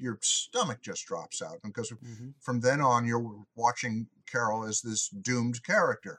your stomach just drops out because Mhm. from then on you're watching Carol as this doomed character.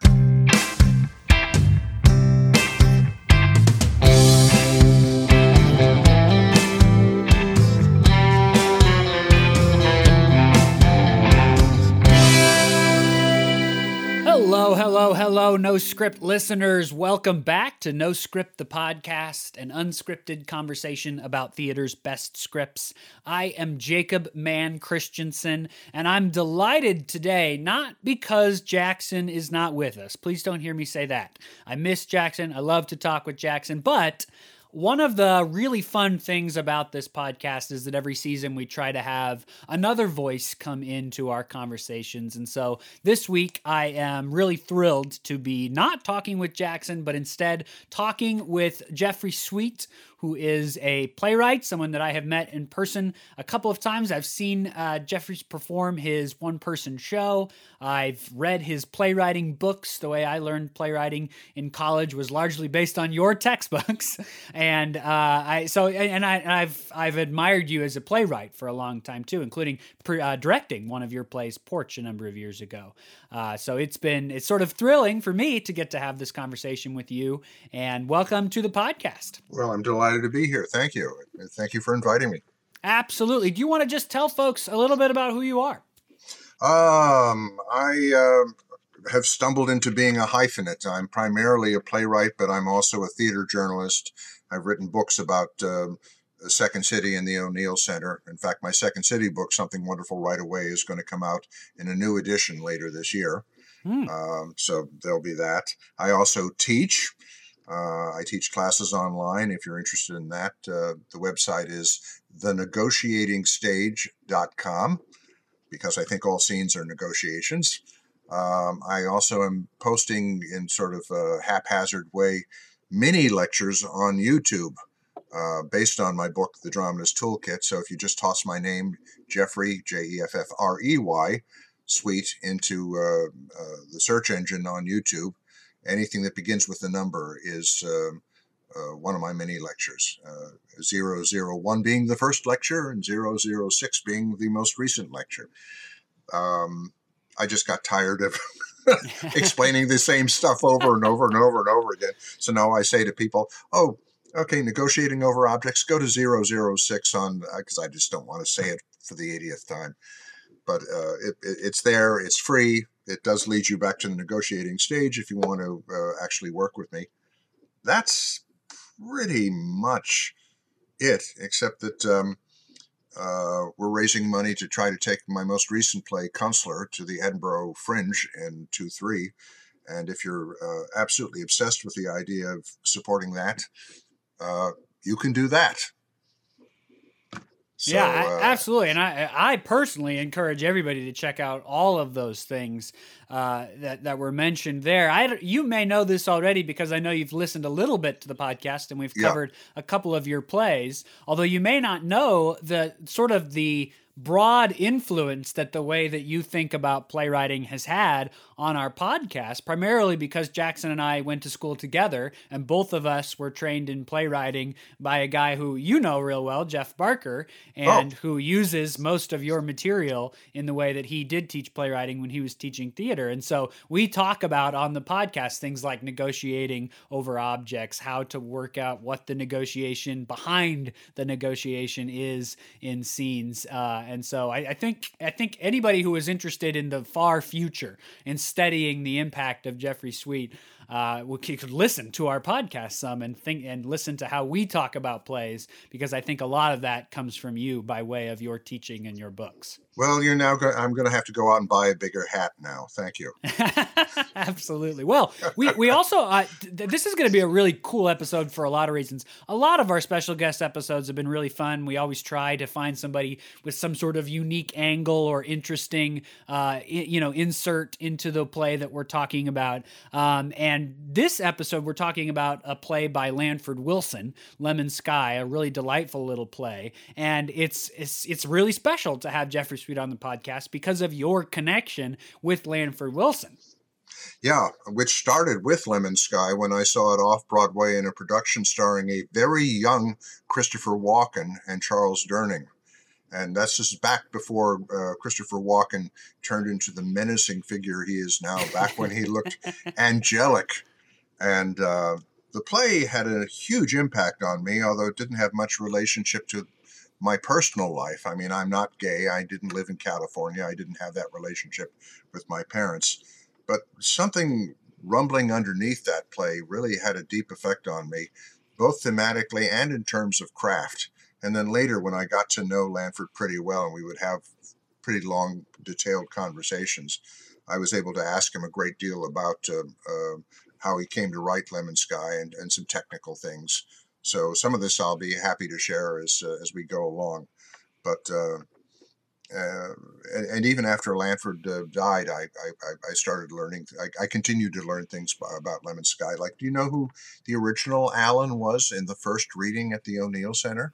Hello, hello, hello, No Script listeners. Welcome back to No Script, the podcast, an unscripted conversation about theater's best scripts. I am Jacob Mann Christensen, and I'm delighted today, not because Jackson is not with us. Please don't hear me say that. I miss Jackson. I love to talk with Jackson, but one of the really fun things about this podcast is that every season we try to have another voice come into our conversations. And so this week I am really thrilled to be not talking with Jackson, but instead talking with Jeffrey Sweet, who is a playwright, someone that I have met in person a couple of times. I've seen uh, Jeffrey perform his one person show. I've read his playwriting books. The way I learned playwriting in college was largely based on your textbooks. And uh, I so and I I've I've admired you as a playwright for a long time too, including pre, uh, directing one of your plays, Porch, a number of years ago. Uh, so it's been it's sort of thrilling for me to get to have this conversation with you. And welcome to the podcast. Well, I'm delighted to be here. Thank you. Thank you for inviting me. Absolutely. Do you want to just tell folks a little bit about who you are? Um, I uh, have stumbled into being a hyphenate. I'm primarily a playwright, but I'm also a theater journalist. I've written books about um, the Second City and the O'Neill Center. In fact, my Second City book, Something Wonderful Right Away, is going to come out in a new edition later this year. Hmm. Um, so there'll be that. I also teach. Uh, I teach classes online. If you're interested in that, uh, the website is thenegotiatingstage.com because I think all scenes are negotiations. Um, I also am posting in sort of a haphazard way mini lectures on YouTube uh, based on my book, The Dramatist Toolkit. So if you just toss my name, Jeffrey, J E F F R E Y, Sweet, into uh, uh, the search engine on YouTube, anything that begins with the number is um uh, one of my many lectures. Uh, 001 being the first lecture and 006 being the most recent lecture. Um, I just got tired of explaining the same stuff over and over and over and over again. So now I say to people, oh, okay, negotiating over objects, go to 006 on, because I just don't want to say it for the 80th time. But uh, it, it, it's there, it's free. It does lead you back to the negotiating stage if you want to uh, actually work with me. That's pretty much it, except that um, uh, we're raising money to try to take my most recent play, Counselor, to the Edinburgh Fringe in 2 3. And if you're uh, absolutely obsessed with the idea of supporting that, uh, you can do that. So, yeah, uh, absolutely. And I, I personally encourage everybody to check out all of those things uh, that that were mentioned there. I, you may know this already because I know you've listened a little bit to the podcast, and we've Yeah. covered a couple of your plays. Although you may not know the sort of the broad influence that the way that you think about playwriting has had on our podcast, primarily because Jackson and I went to school together, and both of us were trained in playwriting by a guy who you know real well, Jeff Barker, and who uses most of your material in the way that he did teach playwriting when he was teaching theater. And so we talk about on the podcast things like negotiating over objects, how to work out what the negotiation behind the negotiation is in scenes. Uh, and so I, I think I think anybody who is interested in the far future and studying the impact of Jeffrey Sweet uh, could could listen to our podcast some and think and listen to how we talk about plays because I think a lot of that comes from you by way of your teaching and your books. Well, you're now. Go- I'm going to have to go out and buy a bigger hat now. Thank you. Absolutely. Well, we we also uh, th- this is going to be a really cool episode for a lot of reasons. A lot of our special guest episodes have been really fun. We always try to find somebody with some sort of unique angle or interesting, uh, i- you know, insert into the play that we're talking about. Um, and this episode, we're talking about a play by Lanford Wilson, Lemon Sky, a really delightful little play. And it's it's it's really special to have Jeffrey Sweet on the podcast because of your connection with Lanford Wilson. Yeah, which started with Lemon Sky when I saw it off Broadway in a production starring a very young Christopher Walken and Charles Durning. And that's just back before uh, Christopher Walken turned into the menacing figure he is now. Back when he looked angelic, and uh, the play had a huge impact on me, although it didn't have much relationship to my personal life. I mean, I'm not gay. I didn't live in California. I didn't have that relationship with my parents. But something rumbling underneath that play really had a deep effect on me, both thematically and in terms of craft. And then later, when I got to know Lanford pretty well, and we would have pretty long, detailed conversations, I was able to ask him a great deal about uh, uh, how he came to write Lemon Sky and, and some technical things. So some of this I'll be happy to share as uh, as we go along. But uh, uh, and, and, even after Lanford uh, died, I, I, I started learning. I, I, continued to learn things about Lemon Sky. Like, do you know who the original Alan was in the first reading at the O'Neill Center?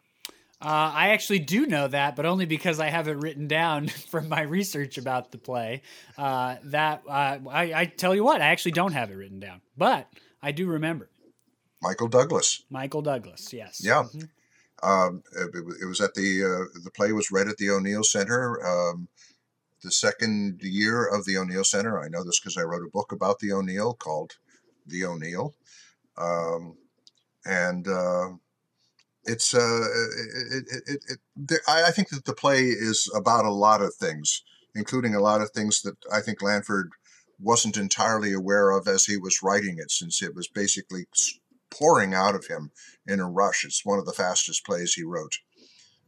Uh, I actually do know that, but only because I have it written down from my research about the play. Uh, that uh, I, I, tell you what, I actually don't have it written down, but I do remember. Michael Douglas. Michael Douglas, yes. Yeah. Mm-hmm. Um, it, it, was at the uh, the play was read at the O'Neill Center. Um, the second year of the O'Neill Center. I know this because I wrote a book about the O'Neill called The O'Neill, um, and uh, it's uh, it, it, it, it, I think that the play is about a lot of things, including a lot of things that I think Lanford wasn't entirely aware of as he was writing it, since it was basically pouring out of him in a rush. It's one of the fastest plays he wrote.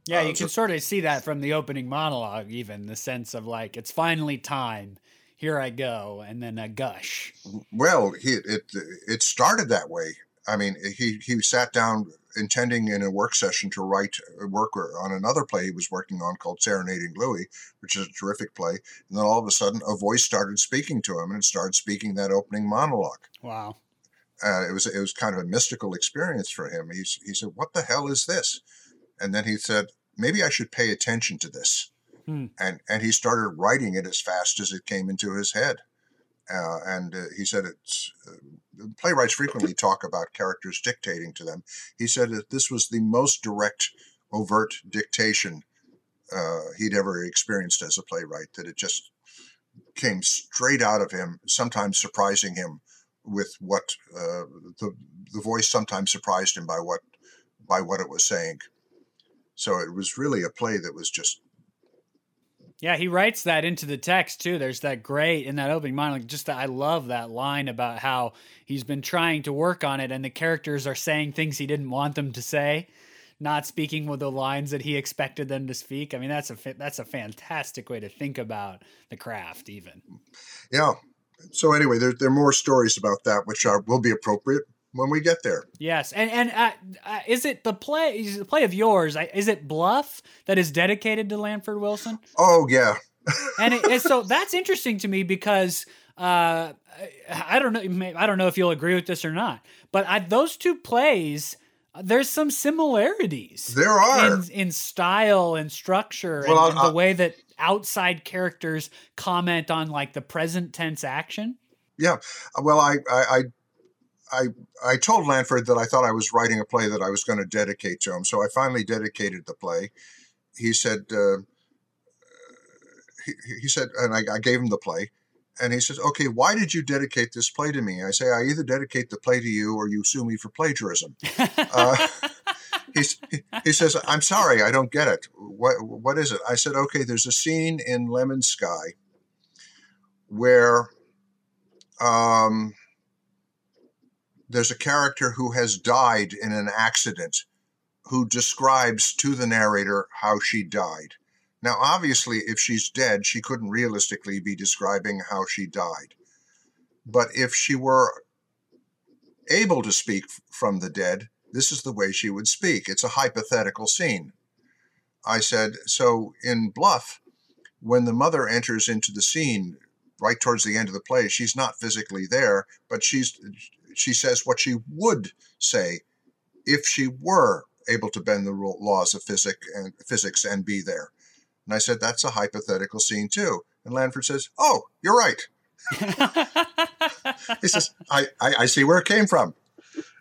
Yeah, you uh, can so, sort of see that from the opening monologue, even the sense of like it's finally time. Here I go, and then a gush. Well, he, it it started that way. I mean, he he sat down intending in a work session to write a work on another play he was working on called Serenading Louis, which is a terrific play. And then all of a sudden, a voice started speaking to him, and it started speaking that opening monologue. Wow! Uh, it was it was kind of a mystical experience for him. He he said, "What the hell is this?" And then he said, "Maybe I should pay attention to this." Hmm. And and he started writing it as fast as it came into his head. Uh, and uh, he said it's uh, playwrights frequently talk about characters dictating to them. He said that this was the most direct, overt dictation uh, he'd ever experienced as a playwright. That it just came straight out of him, sometimes surprising him with what uh, the the voice sometimes surprised him by what by what it was saying. So it was really a play that was just yeah, he writes that into the text too. There's that great in that opening monologue. Just that I love that line about how he's been trying to work on it, and the characters are saying things he didn't want them to say, not speaking with the lines that he expected them to speak. I mean, that's a that's a fantastic way to think about the craft, even. Yeah. So anyway, there there are more stories about that, which are will be appropriate when we get there. Yes, and and uh, uh, is it the play? Is the play of yours? Is it Bluff that is dedicated to Lanford Wilson? Oh yeah. and, it, and so that's interesting to me because uh, I don't know. I don't know if you'll agree with this or not, but I, those two plays. There's some similarities. There are in, in style and structure well, and, and the way that outside characters comment on like the present tense action. Yeah, well, I, I, I I I told Lanford that I thought I was writing a play that I was going to dedicate to him. So I finally dedicated the play. He said uh, he, he said, and I, I gave him the play, and he says, "Okay, why did you dedicate this play to me?" I say, "I either dedicate the play to you or you sue me for plagiarism." uh, he, he says, "I'm sorry, I don't get it. What what is it?" I said, "Okay, there's a scene in Lemon Sky where." Um, there's a character who has died in an accident who describes to the narrator how she died. Now, obviously, if she's dead, she couldn't realistically be describing how she died. But if she were able to speak from the dead, this is the way she would speak. It's a hypothetical scene. I said, so in Bluff, when the mother enters into the scene right towards the end of the play, she's not physically there, but she's she says what she would say if she were able to bend the laws of physics and physics and be there. And I said, that's a hypothetical scene too. And Lanford says, oh, you're right. he says, I, I, I, see where it came from.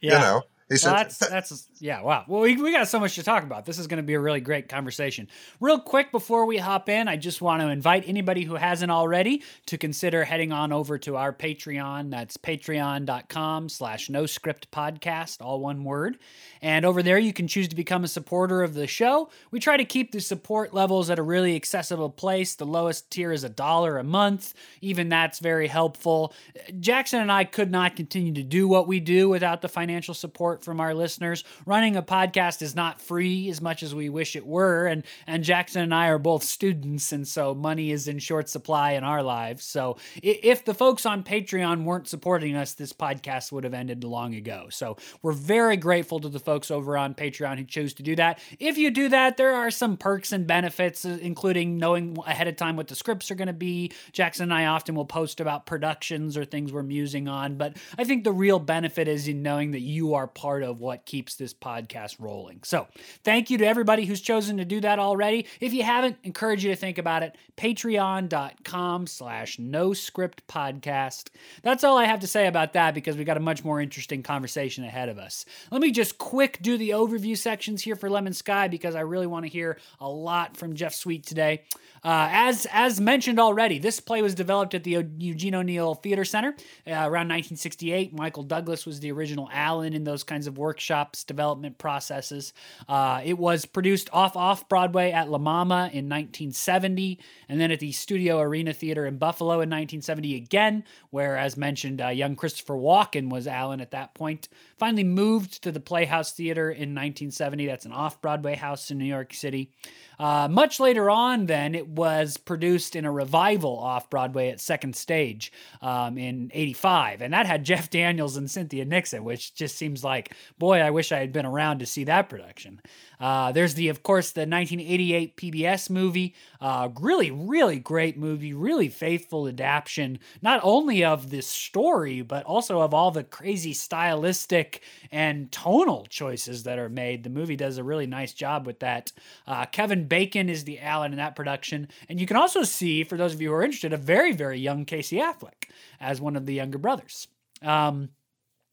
Yeah. You know, They said Well, that's that's yeah. Wow. Well, we, we got so much to talk about. This is going to be a really great conversation. Real quick before we hop in, I just want to invite anybody who hasn't already to consider heading on over to our Patreon. That's patreon.com/slash no script podcast, all one word. And over there, you can choose to become a supporter of the show. We try to keep the support levels at a really accessible place. The lowest tier is a dollar a month. Even that's very helpful. Jackson and I could not continue to do what we do without the financial support from our listeners. Running a podcast is not free as much as we wish it were, and and Jackson and I are both students, and so money is in short supply in our lives. So if the folks on Patreon weren't supporting us, this podcast would have ended long ago. So we're very grateful to the folks over on Patreon who chose to do that. If you do that, there are some perks and benefits, uh, including knowing ahead of time what the scripts are going to be. Jackson and I often will post about productions or things we're musing on, but I think the real benefit is in knowing that you are part of what keeps this podcast rolling. So thank you to everybody who's chosen to do that already. If you haven't, encourage you to think about it. Patreon.com slash no script podcast. That's all I have to say about that because we got a much more interesting conversation ahead of us. Let me just quick do the overview sections here for Lemon Sky because I really want to hear a lot from Jeff Sweet today. Uh, as as mentioned already, this play was developed at the Eugene O'Neill Theater Center uh, around 1968. Michael Douglas was the original Alan in those kinds of workshops, development processes. Uh, it was produced off off Broadway at La Mama in 1970, and then at the Studio Arena Theater in Buffalo in 1970 again, where, as mentioned, uh, young Christopher Walken was Alan at that point. Finally moved to the Playhouse Theater in 1970. That's an off Broadway house in New York City. Uh, much later on, then, it was produced in a revival off Broadway at Second Stage um, in 85. And that had Jeff Daniels and Cynthia Nixon, which just seems like, boy, I wish I had been around to see that production. Uh, there's the, of course, the 1988 PBS movie. Uh, really, really great movie, really faithful adaptation, not only of this story, but also of all the crazy stylistic and tonal choices that are made. The movie does a really nice job with that. Uh, Kevin Bacon is the Alan in that production. And you can also see, for those of you who are interested, a very, very young Casey Affleck as one of the younger brothers. Um,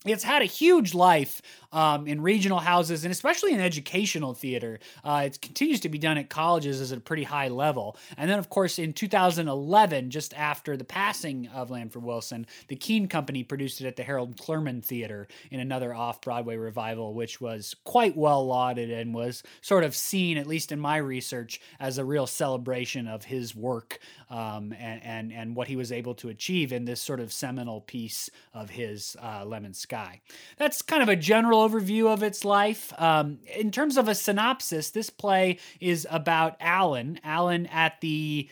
it's had a huge life um, in regional houses and especially in educational theater. Uh, it continues to be done at colleges as at a pretty high level. And then, of course, in 2011, just after the passing of Lanford Wilson, the Keen Company produced it at the Harold Clurman Theater in another off Broadway revival, which was quite well lauded and was sort of seen, at least in my research, as a real celebration of his work um, and, and, and what he was able to achieve in this sort of seminal piece of his uh, Lemon Sky. That's kind of a general overview of its life. Um, in terms of a synopsis, this play is about Alan. Alan at the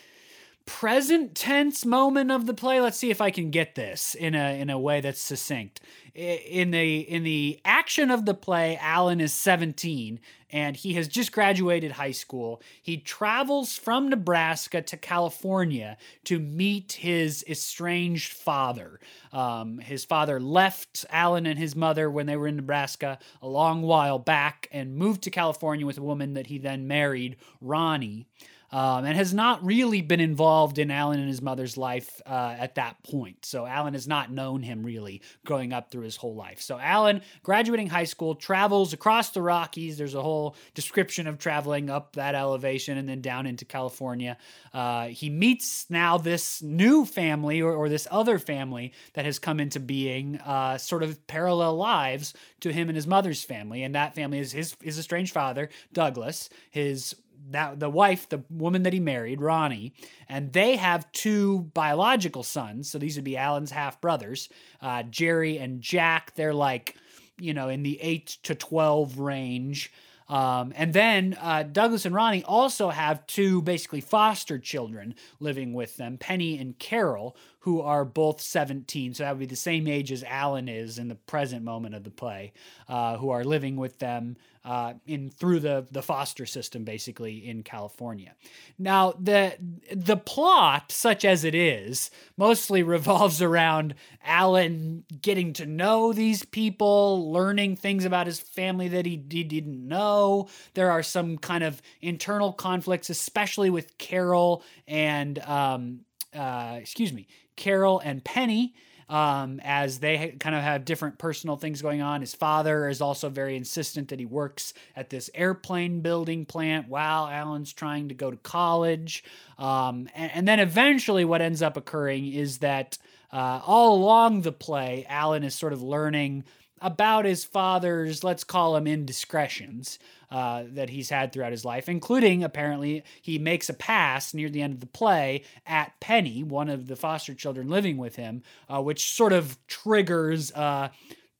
present tense moment of the play. Let's see if I can get this in a in a way that's succinct. In the in the action of the play, Alan is 17 and he has just graduated high school. He travels from Nebraska to California to meet his estranged father. Um, his father left Alan and his mother when they were in Nebraska a long while back and moved to California with a woman that he then married, Ronnie um, and has not really been involved in Alan and his mother's life uh, at that point. So Alan has not known him really growing up through his whole life. So Alan, graduating high school, travels across the Rockies. There's a whole description of traveling up that elevation and then down into California. Uh, he meets now this new family or, or, this other family that has come into being, uh, sort of parallel lives to him and his mother's family. And that family is his, his estranged father, Douglas, his that the wife, the woman that he married, Ronnie, and they have two biological sons. So these would be Alan's half brothers, uh, Jerry and Jack. They're like, you know, in the eight to twelve range. Um, and then uh, Douglas and Ronnie also have two basically foster children living with them, Penny and Carol, who are both 17. So that would be the same age as Alan is in the present moment of the play, uh, who are living with them uh, in through the the foster system, basically in California. Now the the plot, such as it is, mostly revolves around Alan getting to know these people, learning things about his family that he, he didn't know. There are some kind of internal conflicts, especially with Carol and um, uh, excuse me, Carol and Penny. um, as they kind of have different personal things going on. His father is also very insistent that he works at this airplane building plant while Alan's trying to go to college. Um, and, and, then eventually, what ends up occurring is that uh, all along the play, Alan is sort of learning about his father's, let's call them indiscretions uh, that he's had throughout his life, including apparently he makes a pass near the end of the play at Penny, one of the foster children living with him, uh, which sort of triggers a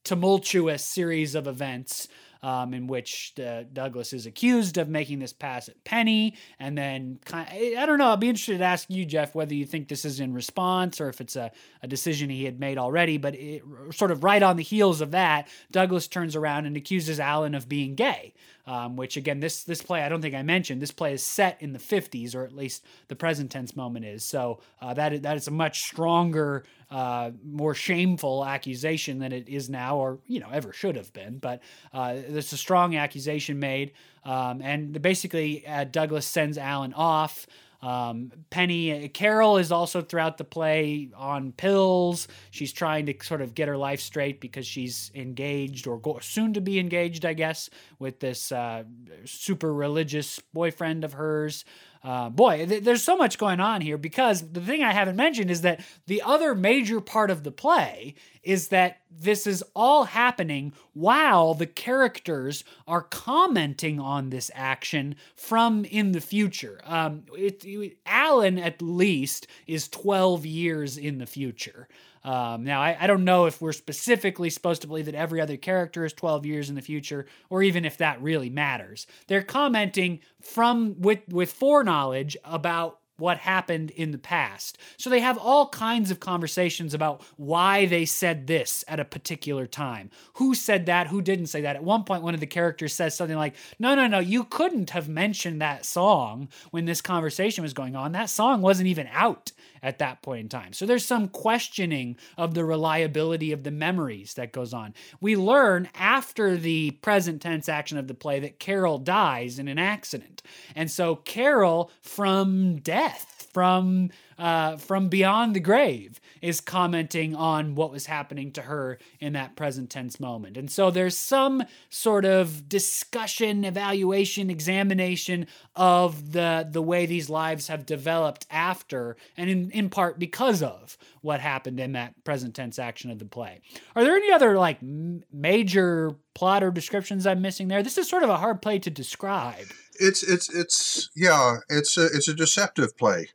tumultuous series of events um, in which uh, Douglas is accused of making this pass at Penny. And then, kind of, I don't know, I'd be interested to ask you, Jeff, whether you think this is in response or if it's a, a decision he had made already. But it, sort of right on the heels of that, Douglas turns around and accuses Alan of being gay. Um, which again, this this play I don't think I mentioned. This play is set in the 50s, or at least the present tense moment is. So uh, that is, that is a much stronger uh, more shameful accusation than it is now, or you know ever should have been. But uh, there's a strong accusation made, um, and basically uh, Douglas sends Alan off. Um, Penny Carol is also throughout the play on pills. She's trying to sort of get her life straight because she's engaged or go, soon to be engaged, I guess, with this uh, super religious boyfriend of hers. Uh, boy, th- there's so much going on here because the thing I haven't mentioned is that the other major part of the play is that this is all happening while the characters are commenting on this action from in the future. Um, it, it, Alan, at least, is 12 years in the future. Um, now, I, I, don't know if we're specifically supposed to believe that every other character is 12 years in the future, or even if that really matters. They're commenting from with with foreknowledge about what happened in the past. So they have all kinds of conversations about why they said this at a particular time. Who said that? Who didn't say that? At one point, one of the characters says something like, No, no, no, you couldn't have mentioned that song when this conversation was going on. That song wasn't even out at that point in time. So there's some questioning of the reliability of the memories that goes on. We learn after the present tense action of the play that Carol dies in an accident. And so Carol, from death, from uh, from beyond the grave is commenting on what was happening to her in that present tense moment. And so there's some sort of discussion, evaluation, examination of the the way these lives have developed after and in, in part because of what happened in that present tense action of the play. Are there any other like m- major plot or descriptions I'm missing there? This is sort of a hard play to describe. It's it's it's yeah, it's a it's a deceptive play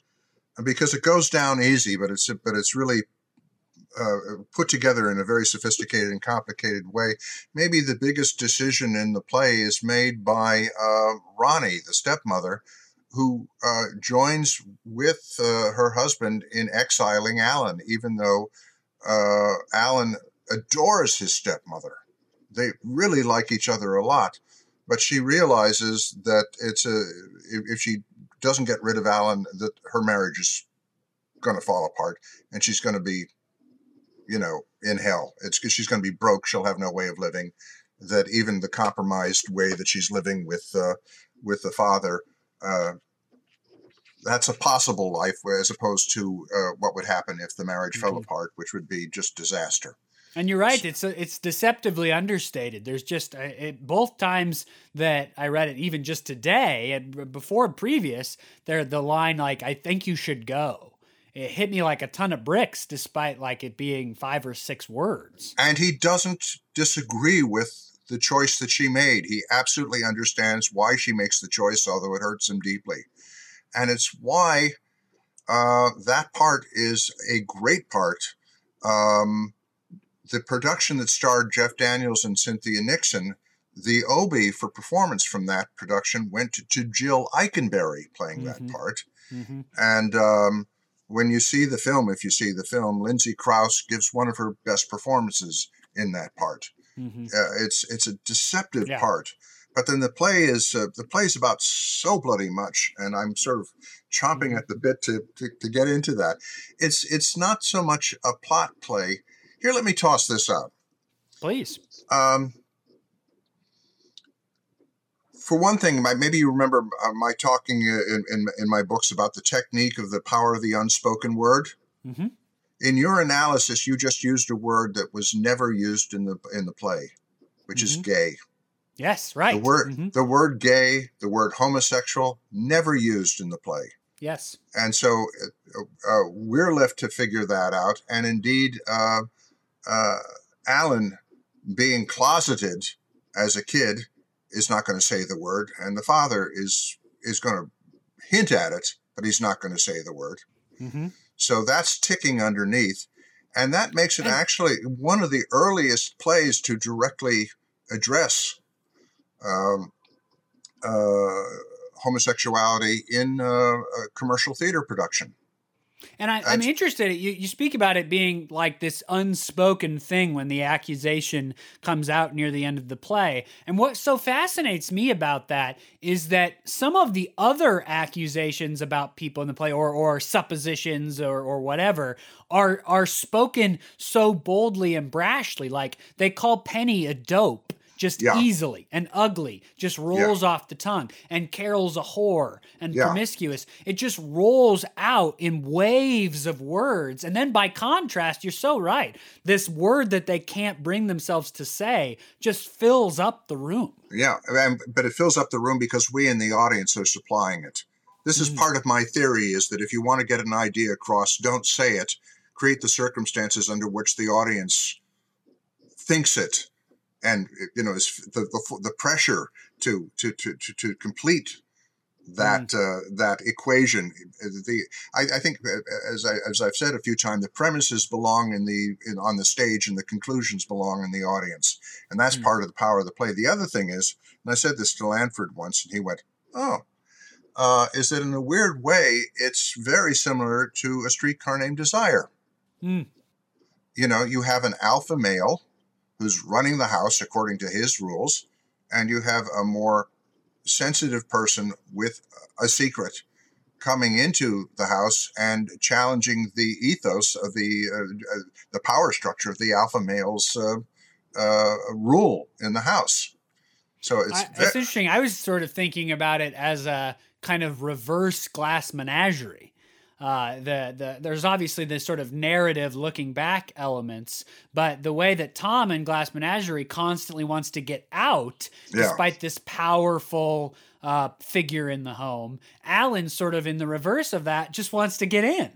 because it goes down easy, but it's but it's really uh, put together in a very sophisticated and complicated way. Maybe the biggest decision in the play is made by uh, Ronnie, the stepmother, who uh, joins with uh, her husband in exiling Alan, even though uh, Alan adores his stepmother. They really like each other a lot, but she realizes that it's a if she doesn't get rid of Alan, that her marriage is going to fall apart, and she's going to be, you know, in hell. It's she's going to be broke. She'll have no way of living. That even the compromised way that she's living with uh, with the father, uh, that's a possible life, as opposed to uh, what would happen if the marriage mm-hmm. fell apart, which would be just disaster. And you're right; it's it's deceptively understated. There's just uh, it, both times that I read it, even just today and before previous, there the line like "I think you should go." It hit me like a ton of bricks, despite like it being five or six words. And he doesn't disagree with the choice that she made. He absolutely understands why she makes the choice, although it hurts him deeply. And it's why uh, that part is a great part. Um, the production that starred Jeff Daniels and Cynthia Nixon, the Obie for performance from that production went to, to Jill Eikenberry playing mm-hmm. that part. Mm-hmm. And um, when you see the film, if you see the film, Lindsay Crouse gives one of her best performances in that part. Mm-hmm. Uh, it's it's a deceptive yeah. part, but then the play is uh, the play is about so bloody much, and I'm sort of chomping mm-hmm. at the bit to, to to get into that. It's it's not so much a plot play here, let me toss this out. Please. Um, for one thing, maybe you remember uh, my talking in, in, in, my books about the technique of the power of the unspoken word. Mm-hmm. in your analysis, you just used a word that was never used in the in the play, which is Mhm. gay. Yes, right. The word Mhm. the word gay, the word homosexual, never used in the play. Yes. and so uh, uh, we're left to figure that out. And indeed, uh, uh, Alan, being closeted as a kid, is not going to say the word, and the father is is going to hint at it, but he's not going to say the word. hmm So that's ticking underneath, and that makes it And- actually one of the earliest plays to directly address um, uh, homosexuality in uh, a commercial theater production. And I, I'm interested. You, you speak about it being like this unspoken thing when the accusation comes out near the end of the play. And what so fascinates me about that is that some of the other accusations about people in the play, or or suppositions, or or whatever, are are spoken so boldly and brashly. Like they call Penny a dope. Just Yeah. easily and ugly, just rolls off the tongue. And Carol's a whore and Yeah. promiscuous. It just rolls out in waves of words. And then by contrast, you're so right. This word that they can't bring themselves to say just fills up the room. Yeah, and, but it fills up the room because we in the audience are supplying it. This is Mm. part of my theory: is that if you want to get an idea across, don't say it. Create the circumstances under which the audience thinks it, and you know, is the the, the pressure to to to to, to complete that uh, that equation. The I, I think uh, as I as I've said a few times, the premises belong in the in, on the stage, and the conclusions belong in the audience, and that's Mm. part of the power of the play. The other thing is, and I said this to Lanford once, and he went, "Oh." Uh, is that in a weird way, it's very similar to a streetcar named Desire. Mm. You know, you have an alpha male who's running the house according to his rules, and you have a more sensitive person with a secret coming into the house and challenging the ethos of the uh, uh, the power structure of the alpha male's uh, uh, rule in the house. So it's I, ve- it's interesting. I was sort of thinking about it as a kind of reverse glass menagerie. Uh, the the there's obviously this sort of narrative looking back elements, but the way that Tom in Glass Menagerie constantly wants to get out, Yeah. despite this powerful uh, figure in the home, Alan sort of in the reverse of that just wants to get in,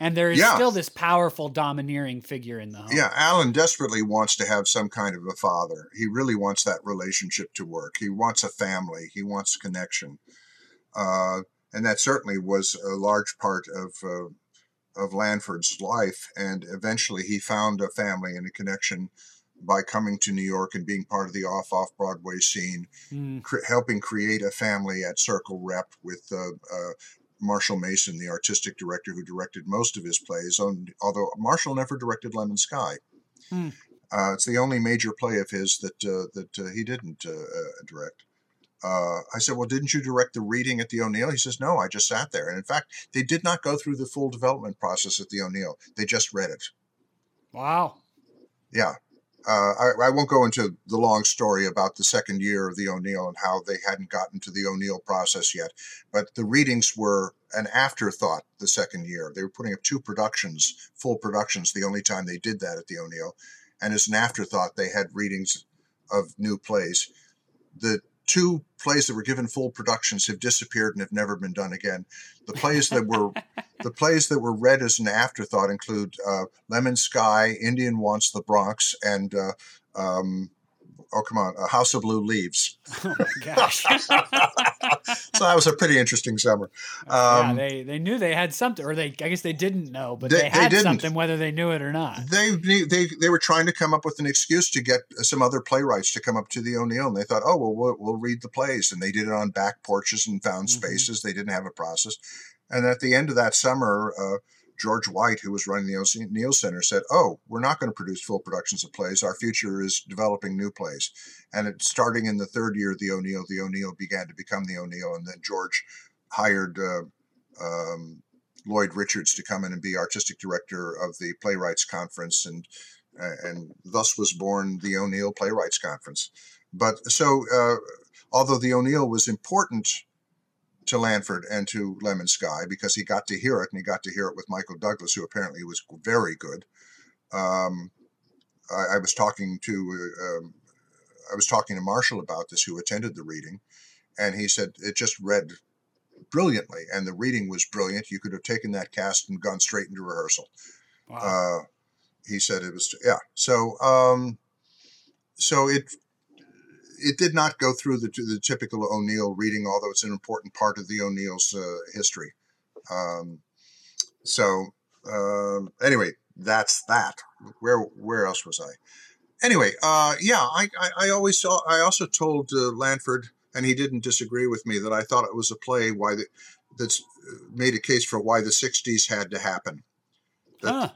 and there is Yeah. still this powerful domineering figure in the home. Yeah, Alan desperately wants to have some kind of a father. He really wants that relationship to work. He wants a family. He wants connection, uh, and that certainly was a large part of uh, of Lanford's life. And eventually, he found a family and a connection by coming to New York and being part of the off off Broadway scene, Mm, helping create a family at Circle Rep with uh, uh, Marshall Mason, the artistic director who directed most of his plays. on- Although Marshall never directed Lemon Sky. Hmm. Uh, it's the only major play of his that uh, that uh, he didn't uh, direct. Uh, I said, "Well, didn't you direct the reading at the O'Neill?" He says, "No, I just sat there." And in fact, they did not go through the full development process at the O'Neill. They just read it. wow. Yeah. Uh, I, I won't go into the long story about the second year of the O'Neill and how they hadn't gotten to the O'Neill process yet, but the readings were an afterthought the second year. They were putting up two productions, full productions, the only time they did that at the O'Neill. And as an afterthought, they had readings of new plays. The two plays that were given full productions have disappeared and have never been done again. The plays that were the plays that were read as an afterthought include uh, Lemon Sky, Indian Wants the Bronx, and uh, um, oh come on, A House of Blue Leaves. Oh my gosh. so that was a pretty interesting summer. yeah, Um, they they knew they had something, or they I guess they didn't know, but They- they, they had didn't. something whether they knew it or not. They, they they were trying to come up with an excuse to get some other playwrights to come up to the O'Neill, and they thought, oh well, we'll, we'll read the plays, and they did it on back porches and found Mhm. spaces. They didn't have a process, and at the end of that summer, uh, George White, who was running the O'Neill Center, said, "Oh, we're not going to produce full productions of plays. Our future is developing new plays." And it, starting in the third year of the O'Neill, the O'Neill began to become the O'Neill, and then George hired uh, um, Lloyd Richards to come in and be artistic director of the Playwrights Conference, and and thus was born the O'Neill Playwrights Conference. But so, uh, although the O'Neill was important to Lanford and to Lemon Sky because he got to hear it and he got to hear it with Michael Douglas, who apparently was very good. Um, I, I, was talking to um, I was talking to Marshall about this, who attended the reading, and he said it just read brilliantly, and the reading was brilliant. You could have taken that cast and gone straight into rehearsal. Wow. Uh, he said it was yeah. So um, so it it did not go through the the typical O'Neill reading, although it's an important part of the O'Neill's uh, history. Um, so um, anyway, that's that. Where where else was I? Anyway, uh, yeah, I, I, I always saw. I also told uh, Lanford, and he didn't disagree with me that I thought it was a play why the, that's uh, made a case for why the '60s had to happen. That, huh.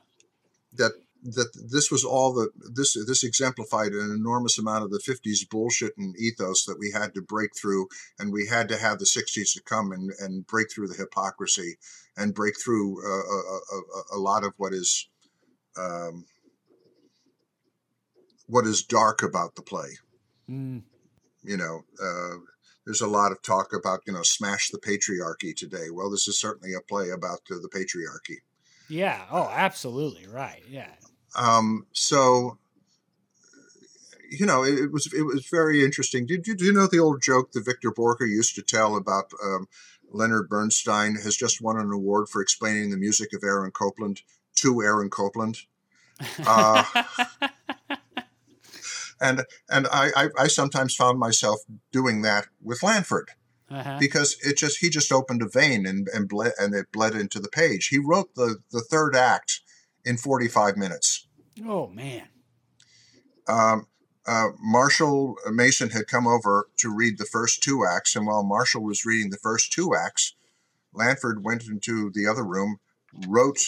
that that this was all the this this exemplified an enormous amount of the 50s bullshit and ethos that we had to break through and we had to have the 60s to come and, and break through the hypocrisy and break through uh, a, a, a, lot of what is um, what is dark about the play mm. you know uh, there's a lot of talk about you know smash the patriarchy today well this is certainly a play about uh, the patriarchy yeah. Oh, absolutely right. Yeah. Um, so, you know, it, it, was it was very interesting. Did you do you know the old joke that Victor Borge used to tell about um, Leonard Bernstein has just won an award for explaining the music of Aaron Copland to Aaron Copland? Uh, and and I, I, I sometimes found myself doing that with Lanford. Uh-huh. Because it just he just opened a vein and and bled and it bled into the page. He wrote the the third act in 45 minutes. Oh, man. Um, uh, Marshall Mason had come over to read the first two acts, and while Marshall was reading the first two acts, Lanford went into the other room, wrote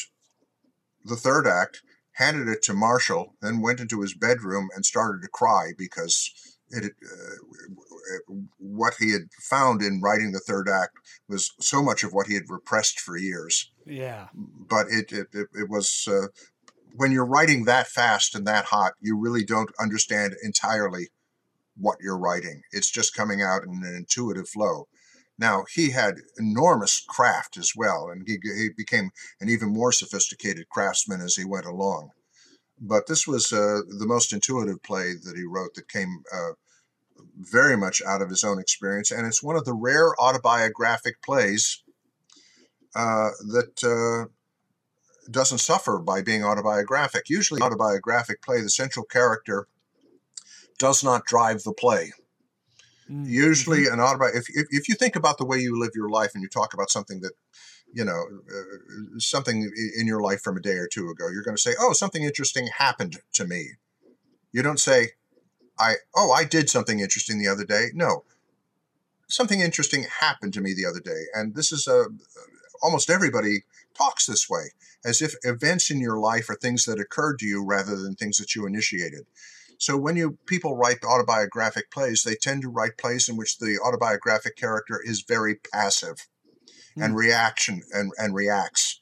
the third act, handed it to Marshall, then went into his bedroom and started to cry because it, uh, what he had found in writing the third act was so much of what he had repressed for years. Yeah. But it it, it, it was uh, when you're writing that fast and that hot, you really don't understand entirely what you're writing. It's just coming out in an intuitive flow. Now he had enormous craft as well, and he, he became an even more sophisticated craftsman as he went along. But this was uh, the most intuitive play that he wrote that came uh, very much out of his own experience, and it's one of the rare autobiographic plays uh, that uh, doesn't suffer by being autobiographic. Usually, autobiographic play, the central character does not drive the play. Mm-hmm. Usually, an autobi if, if if you think about the way you live your life and you talk about something that you know uh, something in your life from a day or two ago, you're going to say, "Oh, something interesting happened to me." You don't say, "I oh, I did something interesting the other day." No, something interesting happened to me the other day, and this is a almost everybody talks this way, as if events in your life are things that occurred to you rather than things that you initiated. So when you people write autobiographic plays, they tend to write plays in which the autobiographic character is very passive mm. and reaction and, and reacts.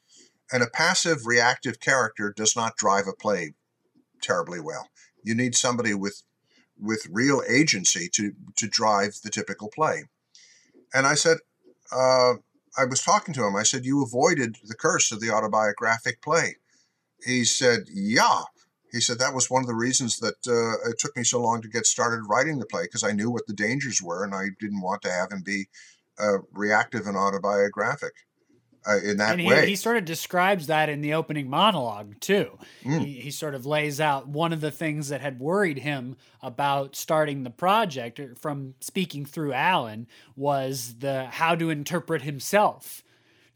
And a passive reactive character does not drive a play terribly well. You need somebody with with real agency to to drive the typical play. And I said, uh, I was talking to him. I said, You avoided the curse of the autobiographic play. He said, Yeah. He said, That was one of the reasons that uh, it took me so long to get started writing the play because I knew what the dangers were and I didn't want to have him be uh, reactive and autobiographic uh, in that and he, way. He sort of describes that in the opening monologue too. Mm. He, he, sort of lays out one of the things that had worried him about starting the project er, from speaking through Alan was the how to interpret himself.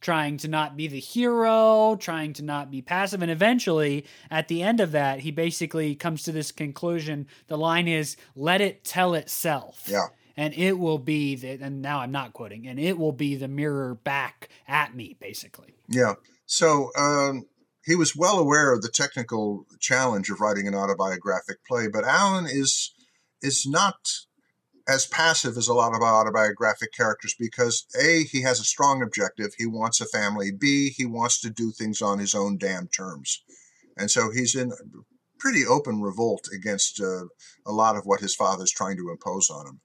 Trying to not be the hero, trying to not be passive. And eventually, at the end of that, he basically comes to this conclusion. The line is, let it tell itself. Yeah and it will be the, and now I'm not quoting, and it will be the mirror back at me, basically. Yeah. So um, he was well aware of the technical challenge of writing an autobiographic play, but Alan is is not as passive as a lot of autobiographic characters because a he has a strong objective he wants a family b he wants to do things on his own damn terms and so he's in pretty open revolt against uh, a lot of what his father's trying to impose on him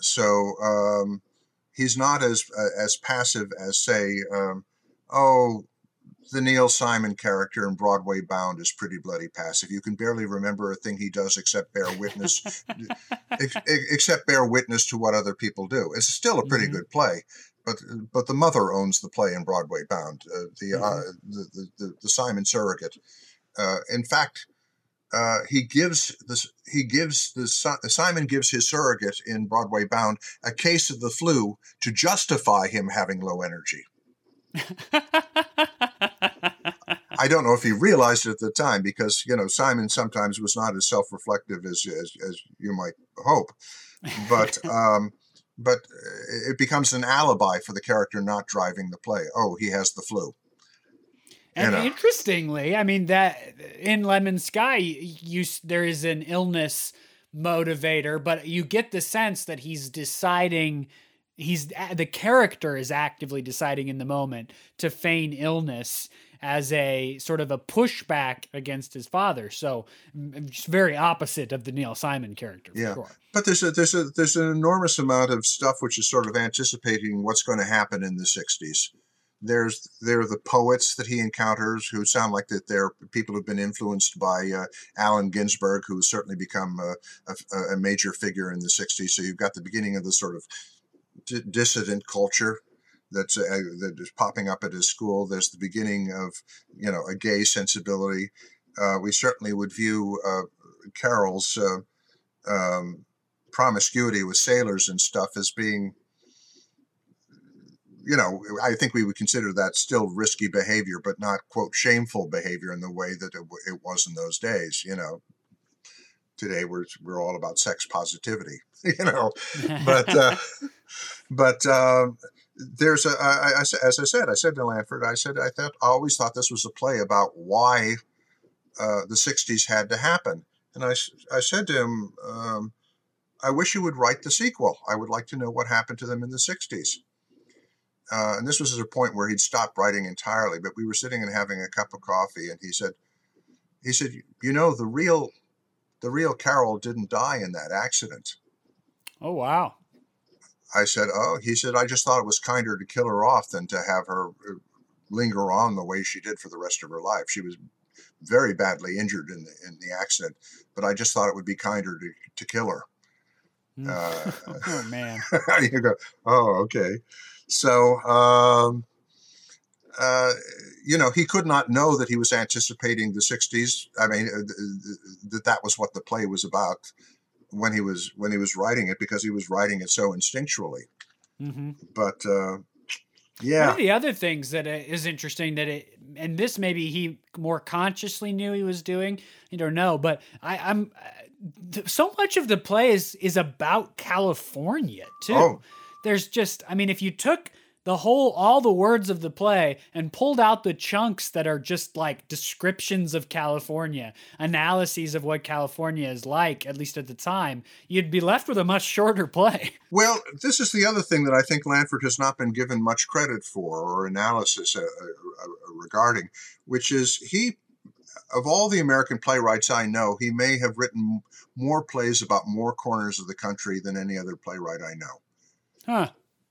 so um, he's not as uh, as passive as say, um, oh, the Neil Simon character in Broadway Bound is pretty bloody passive. You can barely remember a thing he does except bear witness, ex- except bear witness to what other people do. It's still a pretty mm-hmm. good play, but but the mother owns the play in Broadway Bound, uh, the, mm-hmm. uh, the, the, the, the Simon surrogate. Uh, in fact, uh, he gives this. He gives the Simon gives his surrogate in Broadway Bound a case of the flu to justify him having low energy. I don't know if he realized it at the time because you know Simon sometimes was not as self-reflective as as, as you might hope, but um, but it becomes an alibi for the character not driving the play. Oh, he has the flu. And interestingly, I mean that in Lemon Sky, you there is an illness motivator, but you get the sense that he's deciding he's the character is actively deciding in the moment to feign illness as a sort of a pushback against his father. So just very opposite of the Neil Simon character. yeah, sure. but there's a there's a there's an enormous amount of stuff which is sort of anticipating what's going to happen in the c There's there are the poets that he encounters who sound like that they're people who've been influenced by uh, Allen Ginsberg, who has certainly become a, a, a major figure in the '60s. So you've got the beginning of the sort of d- dissident culture that's uh, that is popping up at his school. There's the beginning of you know a gay sensibility. Uh, we certainly would view uh, Carol's uh, um, promiscuity with sailors and stuff as being, you know, I think we would consider that still risky behavior, but not quote shameful behavior in the way that it, it was in those days. You know, today we're we're all about sex positivity. You know, but uh, but. Uh, there's a, I, I, as I said, I said to Lanford, I said, I thought, I always thought this was a play about why uh, the 60s had to happen. And I, I said to him, um, I wish you would write the sequel. I would like to know what happened to them in the 60s. Uh, and this was at a point where he'd stopped writing entirely, but we were sitting and having a cup of coffee, and he said, he said, you know, the real, the real Carol didn't die in that accident. Oh, wow. I said, "Oh," he said, "I just thought it was kinder to kill her off than to have her uh, linger on the way she did for the rest of her life. She was very badly injured in the in the accident, but I just thought it would be kinder to to kill her." Mm. Uh, oh man! you go, "Oh, okay." So, um, uh, you know, he could not know that he was anticipating the '60s. I mean, uh, that that was what the play was about when he was when he was writing it because he was writing it so instinctually. Mm-hmm. But uh, yeah, one of the other things that is interesting that it and this maybe he more consciously knew he was doing. I don't know, but I, I'm uh, so much of the play is is about California too. Oh. There's just, I mean, if you took the whole all the words of the play and pulled out the chunks that are just like descriptions of California, analyses of what California is like at least at the time, you'd be left with a much shorter play. Well, this is the other thing that I think Lanford has not been given much credit for or analysis uh, uh, uh regarding, which is he of all the American playwrights I know, he may have written more plays about more corners of the country than any other playwright I know. Huh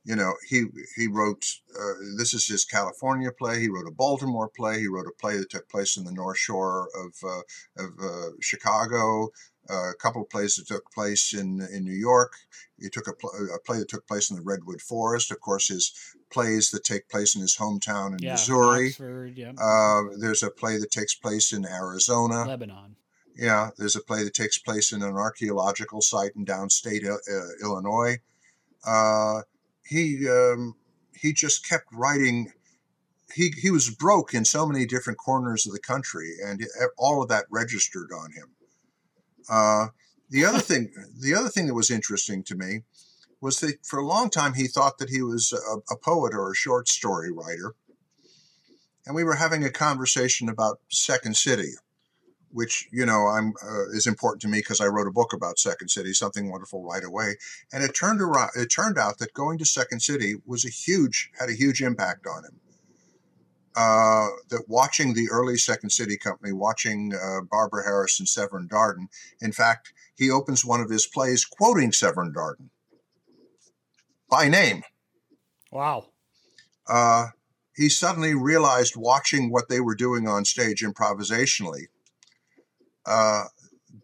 you know, he he wrote. Uh, this is his California play. He wrote a Baltimore play. He wrote a play that took place in the North Shore of uh, of uh, Chicago. a couple of plays that took place in in New York. He took a, pl- a, play that took place in the Redwood Forest. Of course, his plays that take place in his hometown in yeah, Missouri. Oxford, yeah. Uh, there's a play that takes place in Arizona. Lebanon. Yeah, there's a play that takes place in an archaeological site in downstate uh, Illinois. Uh, he um, he just kept writing. He he was broke in so many different corners of the country, and all of that registered on him. Uh, the other thing, the other thing that was interesting to me was that for a long time he thought that he was a, a poet or a short story writer, and we were having a conversation about Second City, which you know I'm uh, is important to me because I wrote a book about Second City, something wonderful right away. And it turned around. It turned out that going to Second City was a huge had a huge impact on him. Uh, that watching the early Second City Company, watching uh, Barbara Harris and Severn Darden. In fact, he opens one of his plays quoting Severn Darden by name. Wow. Uh, he suddenly realized watching what they were doing on stage improvisationally uh,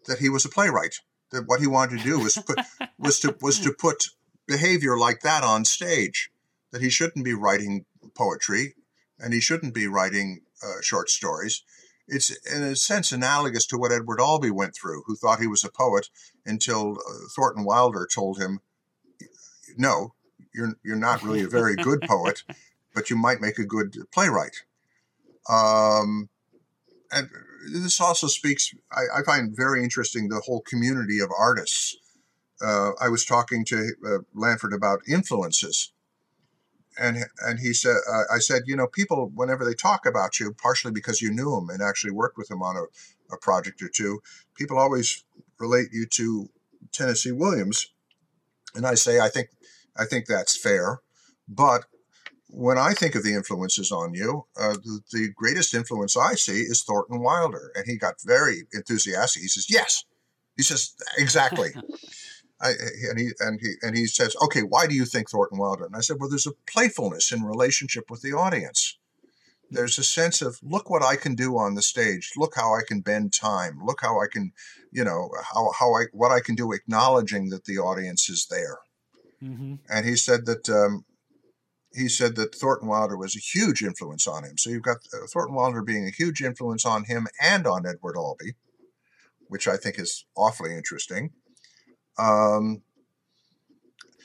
that he was a playwright. That what he wanted to do was put was to was to put behavior like that on stage. That he shouldn't be writing poetry, and he shouldn't be writing uh, short stories. It's in a sense analogous to what Edward Albee went through, who thought he was a poet until uh, Thornton Wilder told him, "No, you're you're not really a very good poet, but you might make a good playwright." Um, and this also speaks. I, I, find very interesting the whole community of artists. Uh, I was talking to uh, Lanford about influences, and and he said, uh, I said, you know, people whenever they talk about you, partially because you knew him and actually worked with him on a, a project or two, people always relate you to Tennessee Williams, and I say, I think, I think that's fair, but when I think of the influences on you, uh, the, the, greatest influence I see is Thornton Wilder. And he got very enthusiastic. He says, Yes. He says, Exactly. I, and he and he and he says, "Okay, why do you think Thornton Wilder?" And I said, "Well, there's a playfulness in relationship with the audience. There's a sense of look what I can do on the stage. Look how I can bend time. Look how I can, you know, how how I what I can do, acknowledging that the audience is there." Mm-hmm. And he said that um, he said that Thornton Wilder was a huge influence on him. So you've got uh, Thornton Wilder being a huge influence on him and on Edward Albee, which I think is awfully interesting. Um,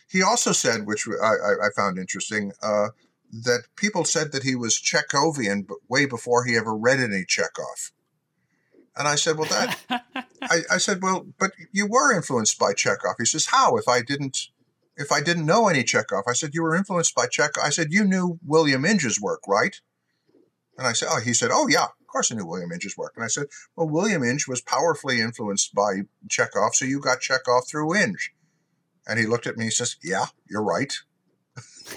he also said, which I, I found interesting, uh, that people said that he was Chekhovian way before he ever read any Chekhov. And I said, well, that, I, I said, well, but you were influenced by Chekhov. He says, how? If I didn't, if I didn't know any Chekhov, I said, you were influenced by Chekhov. I said, you knew William Inge's work, right? And I said, oh, he said, oh, yeah, of course I knew William Inge's work. And I said, well, William Inge was powerfully influenced by Chekhov, so you got Chekhov through Inge. And he looked at me and says, yeah, you're right.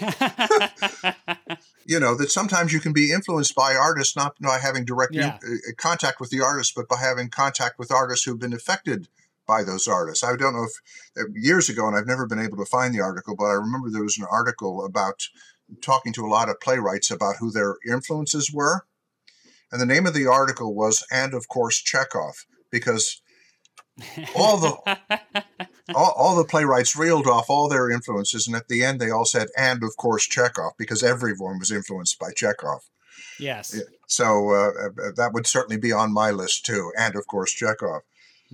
you know that sometimes you can be influenced by artists not by having direct yeah. uh, contact with the artist but by having contact with artists who've been affected by those artists i don't know if uh, years ago and i've never been able to find the article but i remember there was an article about talking to a lot of playwrights about who their influences were. And the name of the article was, and of course, Chekhov, because all the all, all, the playwrights reeled off all their influences, and at the end they all said, and of course, Chekhov, because everyone was influenced by Chekhov. Yes. So uh, uh, that would certainly be on my list too, and of course, Chekhov.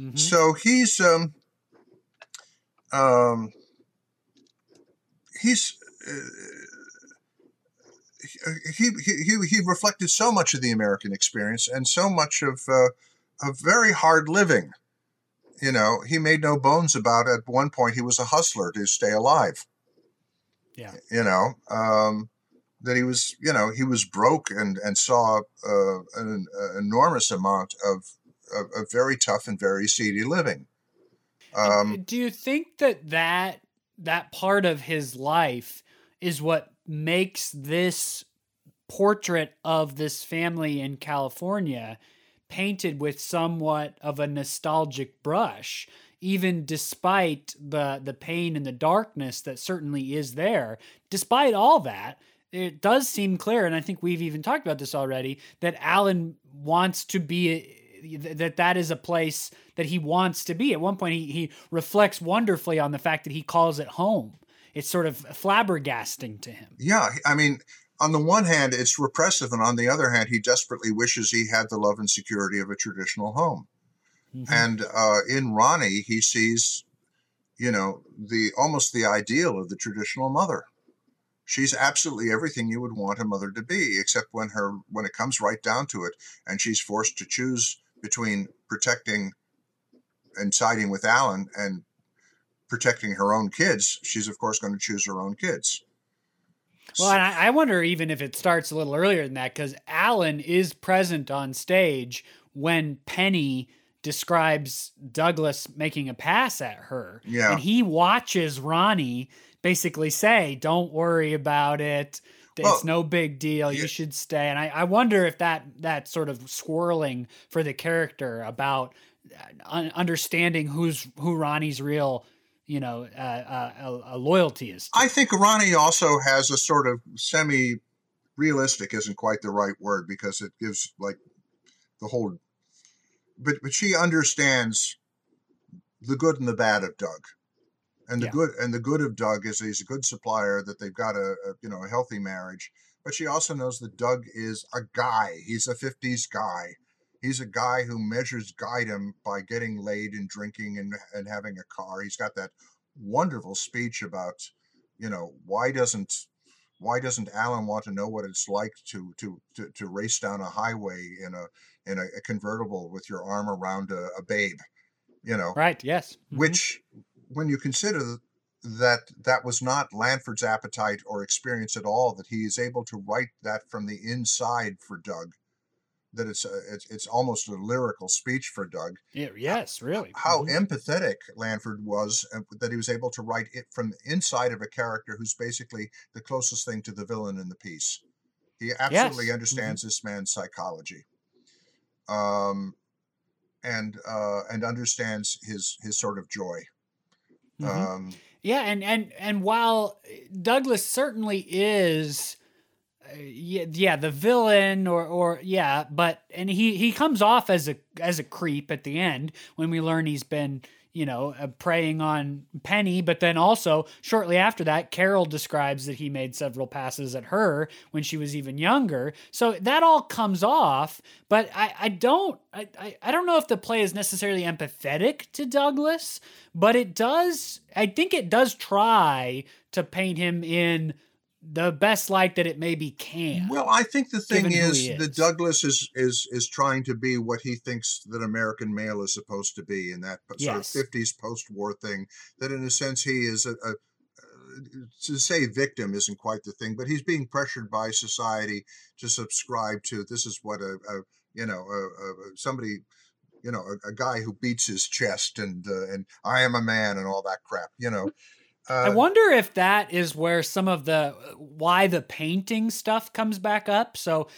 Mm-hmm. So he's um, um, he's. Uh, he, he, he reflected so much of the American experience and so much of, uh, of very hard living. You know, he made no bones about. At one point, he was a hustler to stay alive. Yeah. You know, um, that he was, you know, he was broke and, and saw uh, an, an, enormous amount of, of, of, very tough and very seedy living. Um, Do you think that that that part of his life is what makes this portrait of this family in California painted with somewhat of a nostalgic brush even despite the the pain and the darkness that certainly is there despite all that it does seem clear and i think we've even talked about this already that alan wants to be that that is a place that he wants to be at one point he, he reflects wonderfully on the fact that he calls it home it's sort of flabbergasting to him yeah i mean on the one hand, it's repressive, and on the other hand, he desperately wishes he had the love and security of a traditional home. Mm-hmm. And uh, in Ronnie, he sees, you know, the almost the ideal of the traditional mother. She's absolutely everything you would want a mother to be, except when her when it comes right down to it, and she's forced to choose between protecting and siding with Alan and protecting her own kids. She's of course going to choose her own kids. Well, and I, I wonder even if it starts a little earlier than that because Alan is present on stage when Penny describes Douglas making a pass at her. Yeah. And he watches Ronnie basically say, Don't worry about it. It's no big deal. You should stay. And I, I wonder if that that sort of swirling for the character about uh, understanding who's who Ronnie's real you know uh, uh, a, a, loyalty is. To. I think Ronnie also has a sort of semi realistic isn't quite the right word because it gives like the whole but but she understands the good and the bad of Doug. And the yeah. good and the good of Doug is he's a good supplier that they've got a, a you know a healthy marriage. But she also knows that Doug is a guy. He's a 50s guy. He's a guy who measures him by getting laid and drinking and, and having a car. He's got that wonderful speech about, you know, why doesn't why doesn't Alan want to know what it's like to to to, to race down a highway in a in a, a convertible with your arm around a, a babe, you know? Right. Yes. Mm-hmm. Which, when you consider that that was not Lanford's appetite or experience at all, that he is able to write that from the inside for Doug, that it's a, it's, it's almost a lyrical speech for Doug. Yeah, yes, really. How mm-hmm. empathetic Lanford was that he was able to write it from the inside of a character who's basically the closest thing to the villain in the piece. He absolutely yes. Mm-hmm. understands mm-hmm. this man's psychology. Um, and uh, and understands his his sort of joy. Mm-hmm. Um, yeah, and and and while Douglas certainly is yeah, yeah, the villain or or yeah, but and he he comes off as a as a creep at the end when we learn he's been you know uh, preying on Penny, but then also shortly after that, Carol describes that he made several passes at her when she was even younger. So that all comes off, but I I don't I I, I don't know if the play is necessarily empathetic to Douglas, but it does I think it does try to paint him in the best light that it maybe can. Well, I think the thing is, is, that Douglas is is is trying to be what he thinks that American male is supposed to be in that sort yes. of 50s post-war thing. That in a sense he is a, a to say victim isn't quite the thing, but he's being pressured by society to subscribe to this is what a, a you know a, a, somebody you know a, guy who beats his chest and uh, and I am a man and all that crap you know uh, I wonder if that is where some of the why the painting stuff comes back up. So,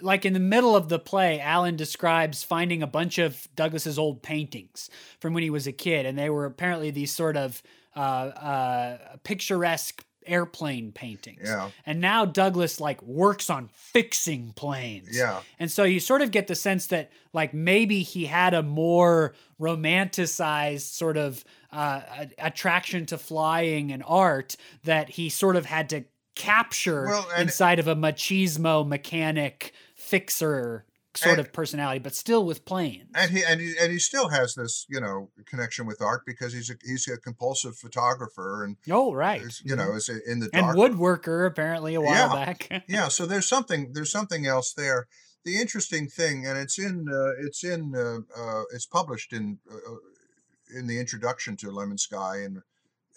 like in the middle of the play, Alan describes finding a bunch of Douglas's old paintings from when he was a kid, and they were apparently these sort of uh, uh, picturesque airplane paintings. Yeah. And now Douglas like works on fixing planes. Yeah. And so you sort of get the sense that like maybe he had a more romanticized sort of uh, attraction to flying and art that he sort of had to capture well, inside of a machismo mechanic fixer sort and, of personality, but still with planes. And he and he and he still has this, you know, connection with art because he's a he's a compulsive photographer and oh right, you know, is in the dark. and woodworker apparently a while yeah. back. yeah, so there's something there's something else there. The interesting thing, and it's in uh, it's in uh, uh, it's published in uh, uh, in the introduction to Lemon Sky and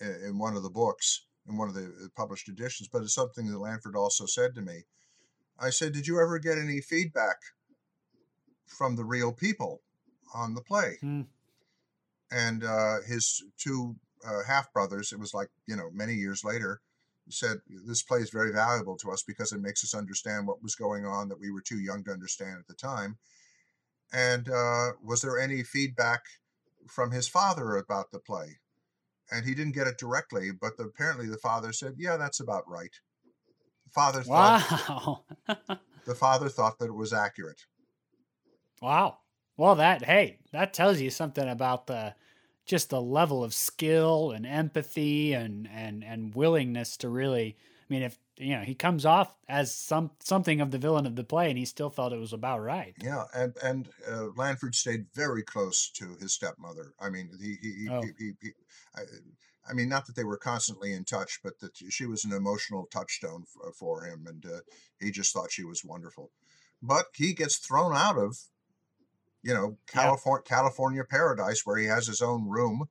in one of the books in one of the published editions, but it's something that Lanford also said to me. I said, "Did you ever get any feedback from the real people on the play. Mm. And uh, his two uh, half brothers, it was like, you know, many years later, said, This play is very valuable to us because it makes us understand what was going on that we were too young to understand at the time. And uh, was there any feedback from his father about the play? And he didn't get it directly, but the, apparently the father said, Yeah, that's about right. The father wow. the father thought that it was accurate. Wow. Well, that hey, that tells you something about the just the level of skill and empathy and and and willingness to really. I mean, if you know he comes off as some something of the villain of the play, and he still felt it was about right. Yeah, and and uh, Lanford stayed very close to his stepmother. I mean, he he, oh. he, he, he I, I, mean, not that they were constantly in touch, but that she was an emotional touchstone for, for him, and uh, he just thought she was wonderful. But he gets thrown out of you know, California, yeah. California paradise where he has his own room,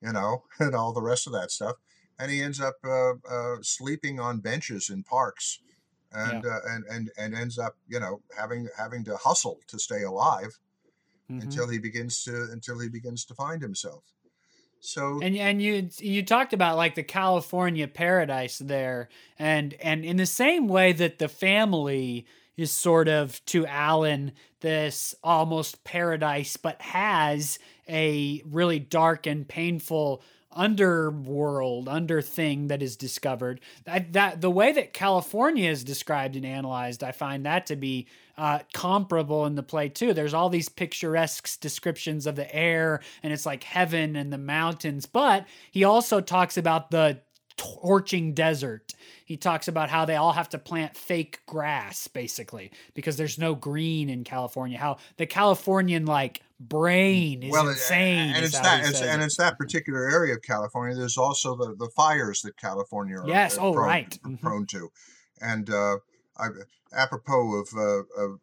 you know, and all the rest of that stuff. And he ends up uh, uh, sleeping on benches in parks, and yeah. uh, and and and ends up, you know, having having to hustle to stay alive mm-hmm. until he begins to until he begins to find himself. So and and you you talked about like the California paradise there, and and in the same way that the family is sort of to Alan this almost paradise, but has a really dark and painful underworld, under thing that is discovered. That, that the way that California is described and analyzed, I find that to be uh, comparable in the play too. There's all these picturesque descriptions of the air, and it's like heaven and the mountains. But he also talks about the torching desert. He talks about how they all have to plant fake grass, basically, because there's no green in California. How the Californian like brain is well, insane. And it's that, it's, and it's that particular area of California. There's also the, the fires that California are, yes, oh prone, right, mm-hmm. prone to, and uh, I, apropos of, uh, of,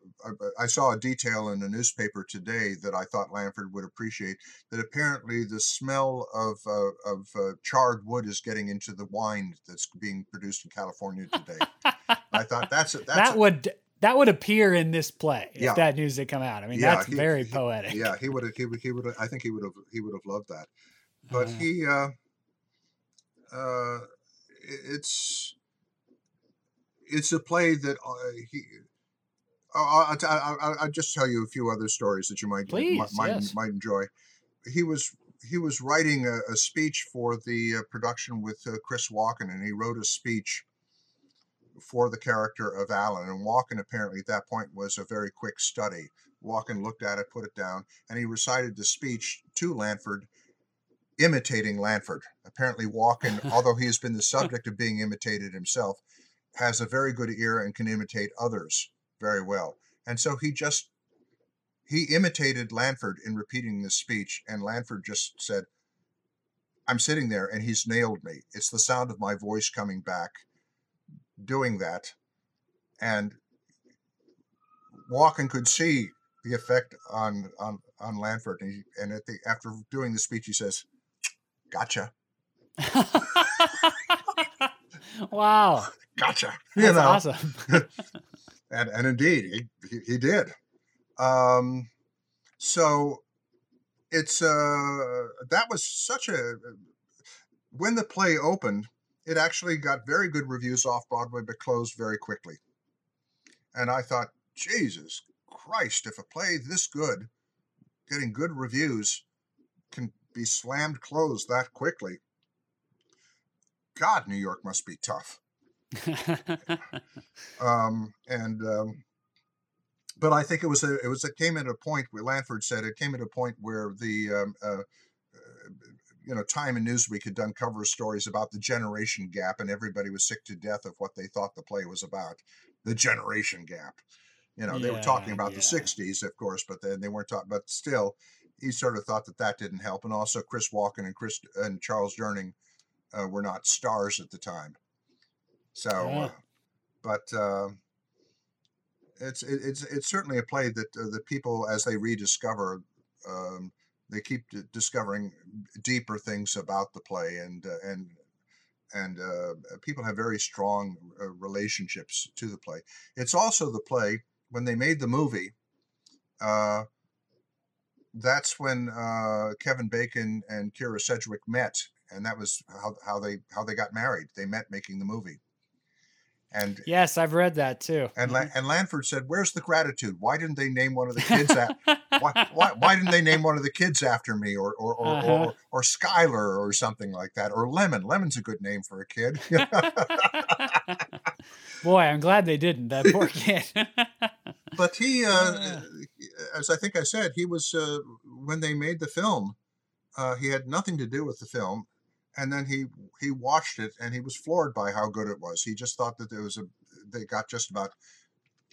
I saw a detail in the newspaper today that I thought Lanford would appreciate. That apparently the smell of uh, of uh, charred wood is getting into the wine that's being produced in California today. I thought that's a, that's that a, would that would appear in this play if yeah. that news had come out. I mean, yeah, that's he, very he, poetic. Yeah, he would have. He would. He would. I think he would have. He would have loved that. But uh, he. Uh, uh, it's it's a play that uh, he. I'll, I'll, I'll, just tell you a few other stories that you might Please, might, yes. might enjoy. He was he was writing a, a speech for the uh, production with uh, Chris Walken, and he wrote a speech for the character of Alan. And Walken apparently at that point was a very quick study. Walken looked at it, put it down, and he recited the speech to Lanford, imitating Lanford. Apparently, Walken, although he has been the subject of being imitated himself, has a very good ear and can imitate others very well. And so he just he imitated Lanford in repeating this speech, and Lanford just said, I'm sitting there and he's nailed me. It's the sound of my voice coming back doing that. And Walken could see the effect on on on Lanford, and, he, and at the after doing the speech, he says, "Gotcha." wow. Gotcha. You know. awesome. and and indeed, he he, did. Um, so it's uh that was such a when the play opened it actually got very good reviews off Broadway, but closed very quickly. And I thought, Jesus Christ, if a play this good, getting good reviews, can be slammed closed that quickly, God, New York must be tough. um, and um, but I think it was a it was it came at a point where Lanford said it came at a point where the um, uh, you know, Time and Newsweek had done cover stories about the generation gap, and everybody was sick to death of what they thought the play was about. The generation gap. You know, yeah, they were talking about yeah. the '60s, of course, but then they weren't talking. But still, he sort of thought that that didn't help. And also, Chris Walken and Chris and Charles Durning uh, were not stars at the time. So, yeah. uh, but uh, it's it, it's it's certainly a play that uh, the people, as they rediscover. Um, they keep d- discovering deeper things about the play and uh, and and uh, people have very strong uh, relationships to the play. It's also the play when they made the movie. Uh, that's when uh, Kevin Bacon and Kyra Sedgwick met, and that was how, how they how they got married. They met making the movie. And yes, I've read that too. And mm-hmm. and Lanford said, "Where's the gratitude? Why didn't they name one of the kids? At, why, why, why didn't they name one of the kids after me, or or or, uh-huh. or, or Skylar, or something like that, or Lemon? Lemon's a good name for a kid." Boy, I'm glad they didn't. That poor kid. but he, uh, as I think I said, he was uh, when they made the film. Uh, he had nothing to do with the film and then he he watched it and he was floored by how good it was. He just thought that there was a they got just about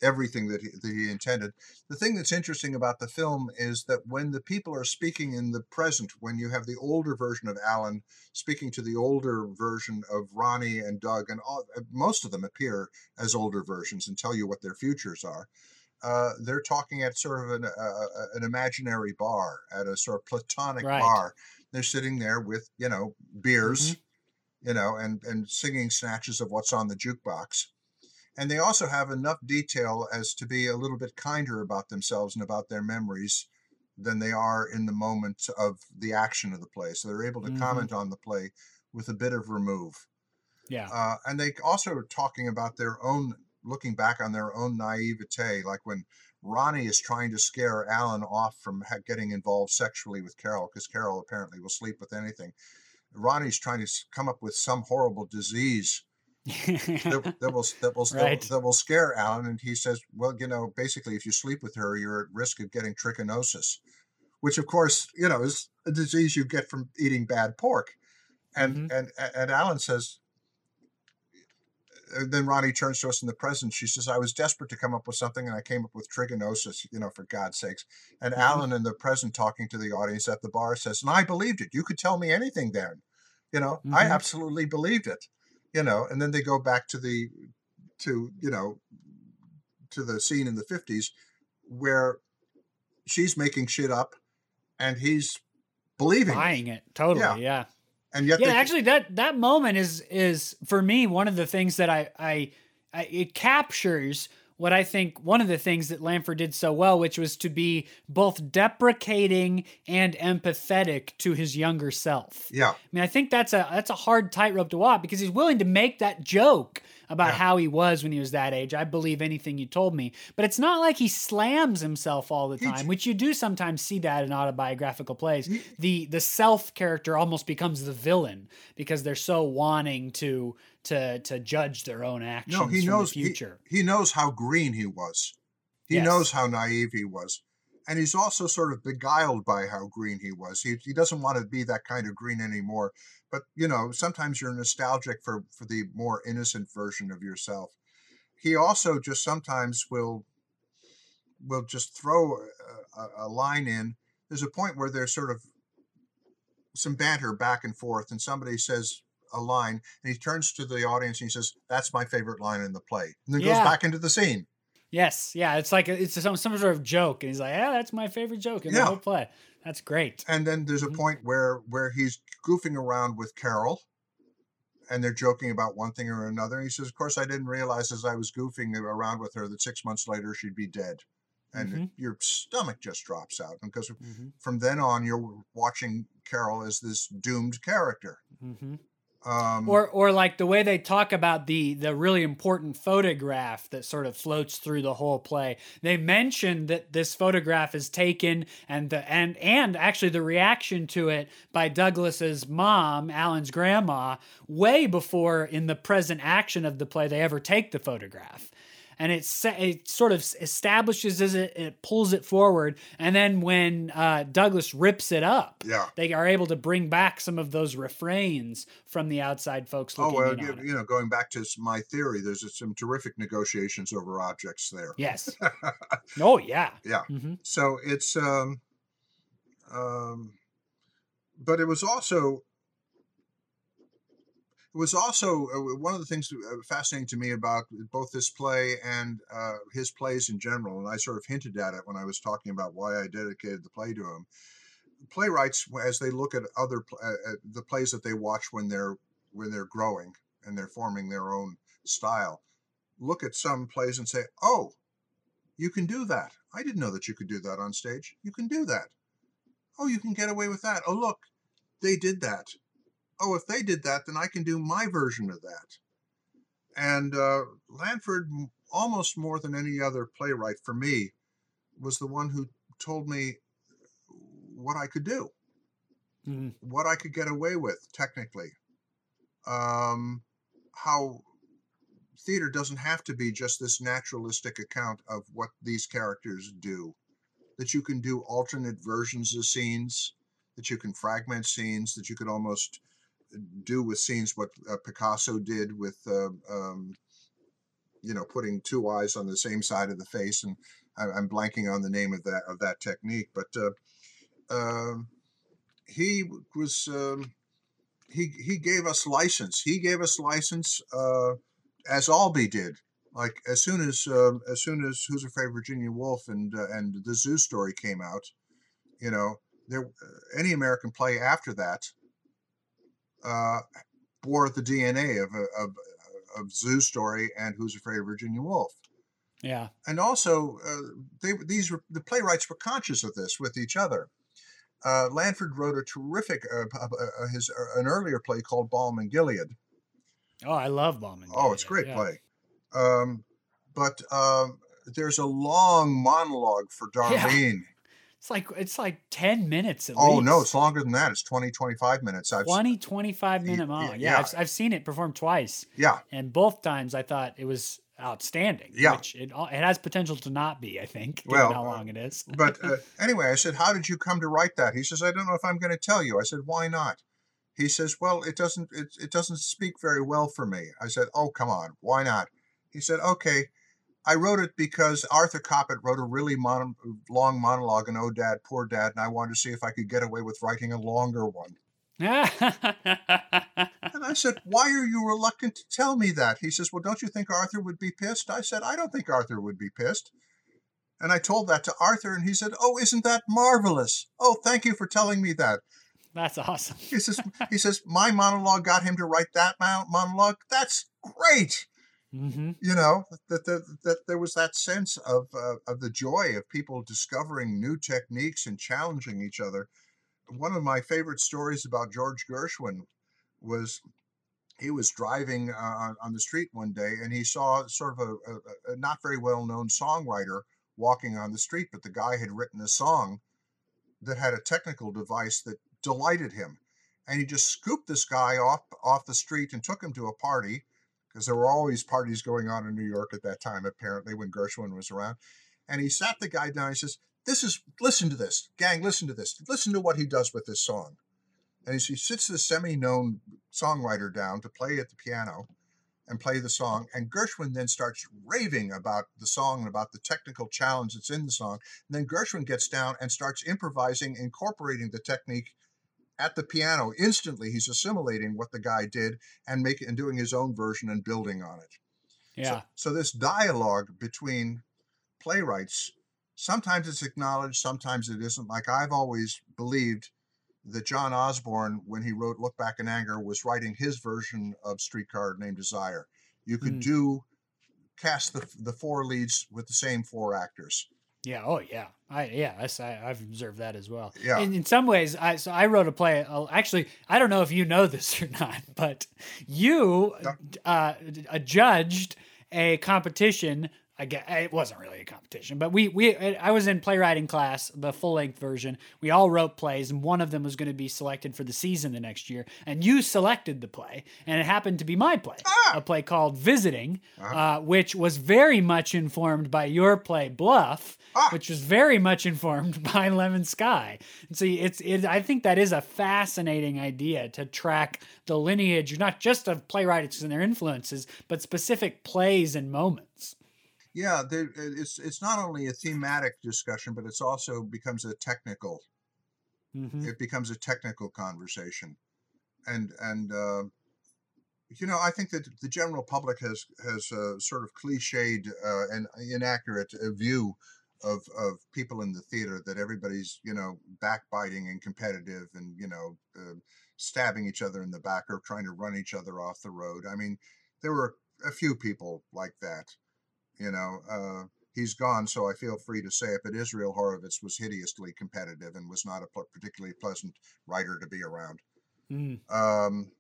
everything that he, that he intended. The thing that's interesting about the film is that when the people are speaking in the present, when you have the older version of Alan speaking to the older version of Ronnie and Doug, and all, uh, most of them appear as older versions and tell you what their futures are. Uh, they're talking at sort of an, uh, an imaginary bar, at a sort of platonic right. bar they're sitting there with you know beers mm-hmm. you know and and singing snatches of what's on the jukebox and they also have enough detail as to be a little bit kinder about themselves and about their memories than they are in the moment of the action of the play so they're able to mm-hmm. comment on the play with a bit of remove yeah uh, and they also are talking about their own looking back on their own naivete like when Ronnie is trying to scare Alan off from getting involved sexually with Carol because Carol apparently will sleep with anything. Ronnie's trying to s- come up with some horrible disease that, that will that will Right. that will scare Alan, and he says, "Well, you know, basically, if you sleep with her, you're at risk of getting trichinosis, which, of course, you know, is a disease you get from eating bad pork." And Mhm. and and Alan says, then Ronnie turns to us in the present. She says, "I was desperate to come up with something, and I came up with trigonosis, You know, for God's sakes." And Mhm. Alan in the present, talking to the audience at the bar, says, "And I believed it. You could tell me anything then. You know, I Mhm. absolutely believed it. You know." And then they go back to the to you know to the scene in the fifties where she's making shit up, and he's believing it. it totally Yeah. yeah And yet, yeah they, actually that that moment is is for me one of the things that I, I i it captures what i think one of the things that Lanford did so well which was to be both deprecating and empathetic to his younger self. Yeah, i mean i think that's a that's a hard tightrope to walk because he's willing to make that joke about Yeah. how he was when he was that age i believe anything you told me but it's not like he slams himself all the time which you do sometimes see that in autobiographical plays He- the the self character almost becomes the villain because they're so wanting to to to judge their own actions no, he knows the he- He, knows how green he was. He Yes. knows how naive he was. And he's also sort of beguiled by how green he was. He, he doesn't want to be that kind of green anymore. But, you know, sometimes you're nostalgic for, for the more innocent version of yourself. He also just sometimes will will just throw a, a, line in. There's a point where there's sort of some banter back and forth, and somebody says a line, and he turns to the audience and he says, "That's my favorite line in the play," and then Yeah. goes back into the scene. Yes, yeah, it's like a, it's some some sort of joke, and he's like, "Yeah, that's my favorite joke in the whole play." That's great. And then there's a Mhm. point where where he's goofing around with Carol, and they're joking about one thing or another. And he says, "Of course, I didn't realize as I was goofing around with her that six months later she'd be dead." And Mhm. your stomach just drops out because hmm from then on you're watching Carol as this doomed character. Um, Or or like the way they talk about the the really important photograph that sort of floats through the whole play. They mention that this photograph is taken and the and and actually the reaction to it by Douglas's mom, Alan's grandma, way before in the present action of the play they ever take the photograph. And it, sa- it sort of establishes it, it pulls it forward. And then when uh, Douglas rips it up, yeah. they are able to bring back some of those refrains from the outside folks Oh well, in you, you know, going back to my theory, there's some terrific negotiations over objects there. Yes. oh yeah. Yeah. hmm So it's um, um, but it was also it was also uh, one of the things uh, fascinating to me about both this play and uh, his plays in general, and I sort of hinted at it when I was talking about why I dedicated the play to him. Playwrights, as they look at other uh, at the plays that they watch when they're when they're growing and they're forming their own style, look at some plays and say, "Oh, you can do that. I didn't know that you could do that on stage. You can do that. Oh, you can get away with that. Oh, look, they did that. Oh, if they did that, then I can do my version of that. And uh, Lanford, almost more than any other playwright for me, was the one who told me what I could do, hmm what I could get away with technically, um, how theater doesn't have to be just this naturalistic account of what these characters do. That you can do alternate versions of scenes that you can fragment scenes that you could almost do with scenes what uh, picasso did with uh, um, you know putting two eyes on the same side of the face and I, i'm blanking on the name of that of that technique but uh, um he was um, he he gave us license he gave us license uh, as Albee did. Like as soon as um, as soon as Who's Afraid Virginia Woolf and uh, and the Zoo Story came out, you know, there any American play after that uh, bore the DNA of a- of of Zoo Story and Who's Afraid of Virginia Woolf. Yeah. And also, uh, they these were the playwrights were conscious of this with each other. Uh, Lanford wrote a terrific uh, uh, his uh, an earlier play called Balm in Gilead, Oh, I love Bauman. Oh, it's a great yeah. play. Um, but um, there's a long monologue for Yeah. It's like it's like 10 minutes at least. Oh least. no, it's longer than that. It's 20, 25 minutes. I've, 20, 25 minute monologue. Yeah, yeah. I've, I've seen it performed twice. yeah, And both times I thought it was outstanding. Yeah. Which it, it has potential to not be, I think, given Well, how long it is. but uh, anyway, I said, "How did you come to write that?" He says, "I don't know if I'm going to tell you." I said, "Why not?" He says, "Well, it doesn't it, it doesn't speak very well for me." I said, "Oh, come on, why not?" He said, "Okay, I wrote it because Arthur Kopit wrote a really mon- long monologue in Oh Dad, Poor Dad, and I wanted to see if I could get away with writing a longer one." And I said, Why are you reluctant to tell me that? He says, Well, don't you think Arthur would be pissed? I said, I don't think Arthur would be pissed. And I told that to Arthur, and he said, Oh, isn't that marvelous? Oh, thank you for telling me that. That's awesome. He says, he says, my monologue got him to write that monologue. That's great. Hmm You know that that, that there was that sense of uh, of the joy of people discovering new techniques and challenging each other. One of my favorite stories about George Gershwin was he was driving uh, on- on the street one day and he saw sort of a, a, a not very well known songwriter walking on the street, but the guy had written a song that had a technical device that delighted him. And he just scooped this guy off off the street and took him to a party because there were always parties going on in New York at that time, apparently, when Gershwin was around. And he sat the guy down. He says, This is, listen to this. Gang, listen to this. Listen to what he does with this song. And he, sits the semi known songwriter down to play at the piano and play the song. And Gershwin then starts raving about the song and about the technical challenge that's in the song. And then Gershwin gets down and starts improvising, incorporating the technique at the piano. Instantly, he's assimilating what the guy did and making and doing his own version and building on it. Yeah. So, so this dialogue between playwrights, sometimes it's acknowledged, sometimes it isn't. Like I've always believed that John Osborne, when he wrote Look Back in Anger, was writing his version of Streetcar Named Desire. You could Mm. do cast the the four leads with the same four actors. Yeah. Oh, yeah. I yeah. I, I, I've observed that as well. Yeah. In, in some ways, I so I wrote a play. Actually, I don't know if you know this or not, but you uh, uh, judged a competition. I guess it wasn't really a competition, but we we I was in playwriting class, the full length version. We all wrote plays, and one of them was going to be selected for the season the next year. And you selected the play, and it happened to be my play, Ah! a play called Visiting, Uh-huh. uh, which was very much informed by your play Bluff, Ah! which was very much informed by Lemon Sky. And so it's it, I think that is a fascinating idea to track the lineage not just of playwrights and their influences, but specific plays and moments. Yeah, there, it's it's not only a thematic discussion, but it's also becomes a technical Mhm. it becomes a technical conversation. And and uh, you know i think that the general public has has a sort of cliched uh, and inaccurate uh, view of of people in the theater that everybody's you know backbiting and competitive and you know uh, stabbing each other in the back or trying to run each other off the road. I mean there were a few people like that you know uh, he's gone, so I feel free to say it. But Israel Horovitz was hideously competitive and was not a particularly pleasant writer to be around. Mm. Um,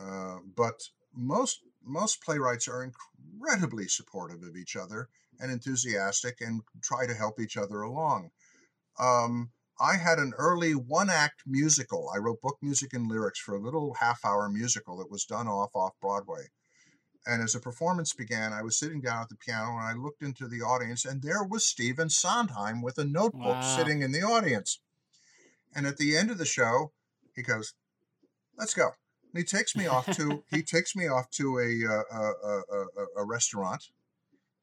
uh, but most most playwrights are incredibly supportive of each other and enthusiastic and try to help each other along. Um, I had an early one act musical. I wrote book music and lyrics for a little half hour musical that was done off off Broadway. And as the performance began, I was sitting down at the piano and I looked into the audience, and there was Stephen Sondheim with a notebook Wow. sitting in the audience. And at the end of the show, he goes, "Let's go." And he takes me off to he takes me off to a uh, a, a, a, a restaurant,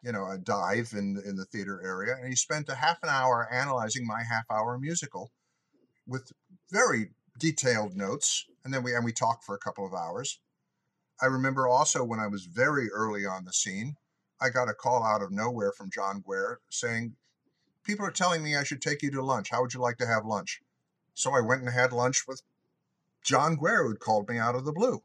you know, a dive in in the theater area, and he spent a half an hour analyzing my half hour musical with very detailed notes, and then we and we talked for a couple of hours. I remember also when I was very early on the scene, I got a call out of nowhere from John Guare saying, "People are telling me I should take you to lunch. How would you like to have lunch?" So I went and had lunch with John Guare, who'd called me out of the blue.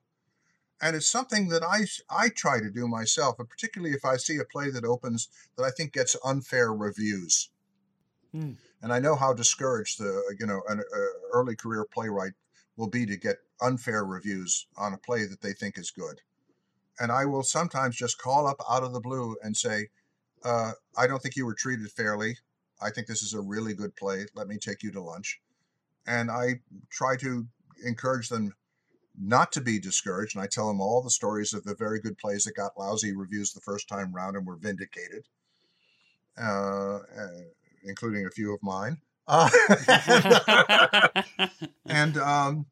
And it's something that I I try to do myself, and particularly if I see a play that opens that I think gets unfair reviews. Hmm. And I know how discouraged the you know an uh, early career playwright will be to get unfair reviews on a play that they think is good. And I will sometimes just call up out of the blue and say, uh, "I don't think you were treated fairly. I think this is a really good play. Let me take you to lunch. And I try to encourage them not to be discouraged. And I tell them all the stories of the very good plays that got lousy reviews the first time round and were vindicated, uh, including a few of mine. Uh, and um,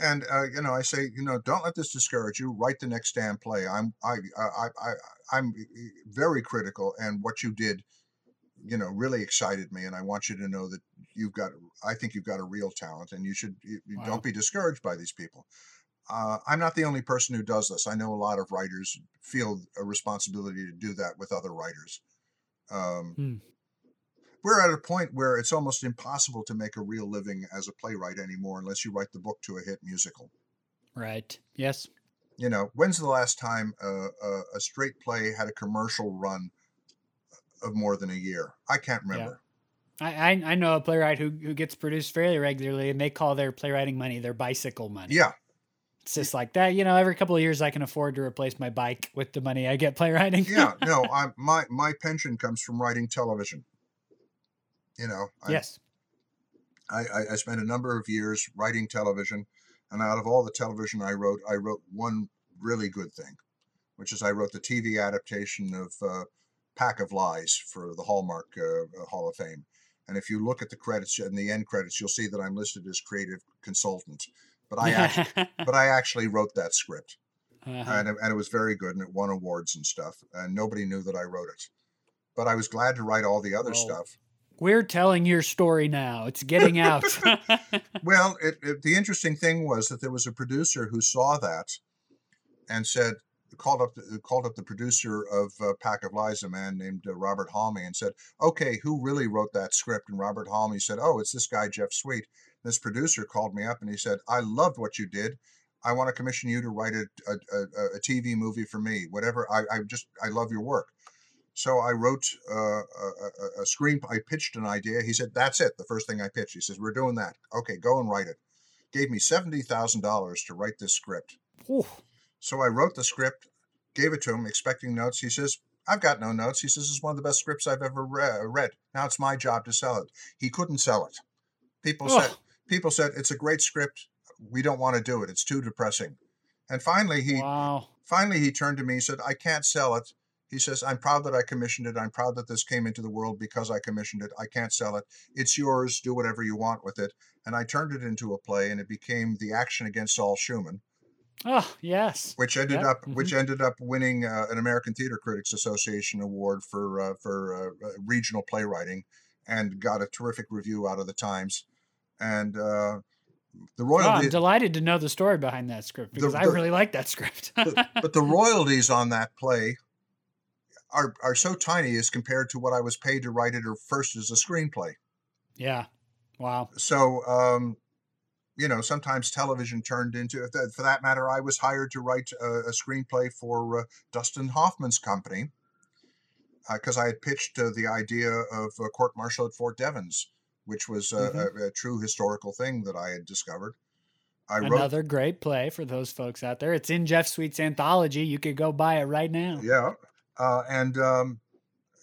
and uh, you know, I say, you know, don't let this discourage you. Write the next damn play. I'm I I I I'm very critical, and what you did, you know, really excited me. And I want you to know that you've got. I think you've got a real talent, and you should. You, wow. Don't be discouraged by these people. Uh, I'm not the only person who does this. I know a lot of writers feel a responsibility to do that with other writers. Um, hmm we're at a point where it's almost impossible to make a real living as a playwright anymore unless you write the book to a hit musical. Right. Yes. You know, when's the last time a, a, a straight play had a commercial run of more than a year? I can't remember. Yeah. I, I, I know a playwright who, who gets produced fairly regularly, and they call their playwriting money their bicycle money. Yeah, it's just like that, you know. Every couple of years, I can afford to replace my bike with the money I get playwriting. yeah, no, I my my pension comes from writing television. You know, yes. I, I, I spent a number of years writing television, and out of all the television I wrote, I wrote one really good thing, which is I wrote the TV adaptation of uh, Pack of Lies for the Hallmark uh, uh, Hall of Fame. And if you look at the credits and the end credits, you'll see that I'm listed as creative consultant. But I actually, but I actually wrote that script, uh-huh. and and it was very good, and it won awards and stuff. And nobody knew that I wrote it, but I was glad to write all the other stuff. We're telling your story now. It's getting out. well, it, it, the interesting thing was that there was a producer who saw that and said, called up the, called up the producer of uh, Pack of Lies, a man named uh, Robert Halmi, and said, "Okay, who really wrote that script?" And Robert Halmi said, "Oh, it's this guy Jeff Sweet." This producer called me up and he said, "I loved what you did. I want to commission you to write a, a, a, a TV movie for me. Whatever. I, I just I love your work." So I wrote uh, a, a, screen. I pitched an idea. He said, "That's it." The first thing I pitched. He says, "We're doing that. Okay, go and write it." Gave me seventy thousand dollars to write this script. Ooh. So I wrote the script, gave it to him, expecting notes. He says, "I've got no notes." He says, "It's one of the best scripts I've ever re- read. Now it's my job to sell it." He couldn't sell it. People oh. said, "People said it's a great script. We don't want to do it. It's too depressing." And finally, he wow. finally he turned to me and said, "I can't sell it." He says, I'm proud that I commissioned it. I'm proud that this came into the world because I commissioned it. I can't sell it. It's yours. Do whatever you want with it. And I turned it into a play and it became The Action Against Sol Schumann. Oh, yes. Which ended yep. up mm-hmm. which ended up winning uh, an American Theater Critics Association award for uh, for uh, uh regional playwriting and got a terrific review out of the Times. And uh, the royalty. Oh, I'm delighted to know the story behind that script because the, the, I really like that script. but, but the royalties on that play are are so tiny as compared to what I was paid to write it or first as a screenplay. Yeah. Wow. So, um, you know, sometimes television turned into, for that matter, I was hired to write a, a screenplay for uh, Dustin Hoffman's company because uh, I had pitched uh, the idea of a court martial at Fort Devens, which was mm-hmm. a, a, true historical thing that I had discovered. I Another wrote, great play for those folks out there. It's in Jeff Sweet's anthology. You could go buy it right now. Yeah uh, and um,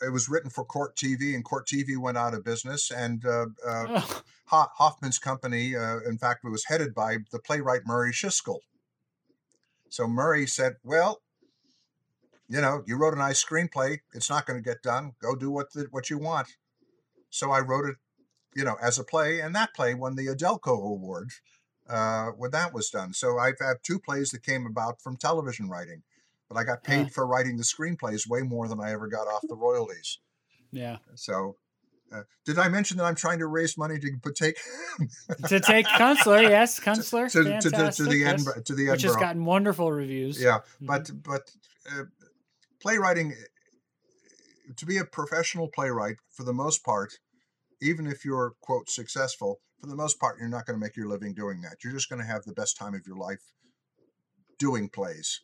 it was written for Court TV, and Court TV went out of business. And uh, uh, Hoffman's company, uh, in fact, was headed by the playwright Murray Schisgal. So Murray said, "Well, you know, you wrote a nice screenplay. It's not going to get done. Go do what the, what you want." So I wrote it, you know, as a play, and that play won the AUDELCO Award uh, when that was done. So I've had two plays that came about from television writing but I got paid for writing the screenplays way more than I ever got off the royalties. Yeah. So, uh, did I mention that I'm trying to raise money to take to take Kunstler? Yes, Kunstler. To, to, to, to, the yes. Edinburgh, to the Edinburgh, which has gotten wonderful reviews. Yeah, mm-hmm. but but uh, playwriting to be a professional playwright for the most part, even if you're quote successful, for the most part, you're not going to make your living doing that. You're just going to have the best time of your life doing plays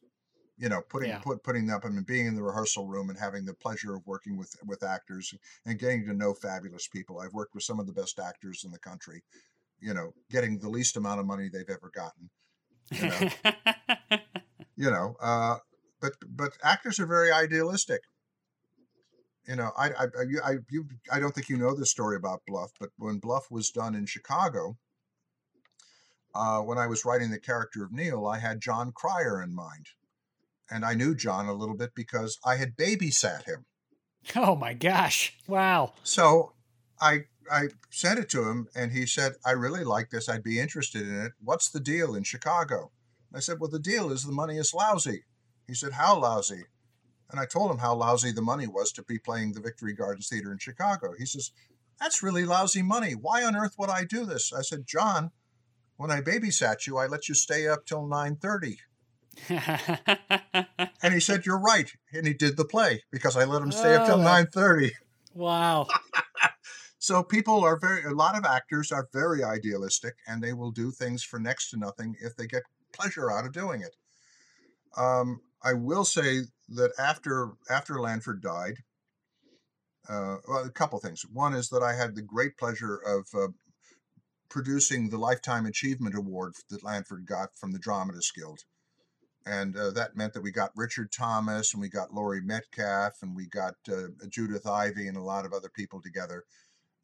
you know putting yeah. put, putting up mean being in the rehearsal room and having the pleasure of working with with actors and getting to know fabulous people. I've worked with some of the best actors in the country. You know, getting the least amount of money they've ever gotten. You know, you know uh, but but actors are very idealistic. you know, I, I, I, I, you, I don't think you know the story about Bluff, but when Bluff was done in Chicago, uh, when I was writing the character of Neil, I had Jon Cryer in mind. And I knew Jon a little bit because I had babysat him. Oh my gosh. Wow. So I I sent it to him and he said, I really like this. I'd be interested in it. What's the deal in Chicago? I said, Well, the deal is the money is lousy. He said, How lousy? And I told him how lousy the money was to be playing the Victory Gardens Theater in Chicago. He says, That's really lousy money. Why on earth would I do this? I said, Jon, when I babysat you, I let you stay up till nine 9:30. and he said, You're right. And he did the play because I let him stay up till 9:30. Wow. so people are very a lot of actors are very idealistic and they will do things for next to nothing if they get pleasure out of doing it. Um, I will say that after after Lanford died, uh, well, a couple things. One is that I had the great pleasure of uh, producing the Lifetime Achievement Award that Lanford got from the Dramatists Guild. And uh, that meant that we got Richard Thomas and we got Laurie Metcalf and we got uh, Judith Ivey and a lot of other people together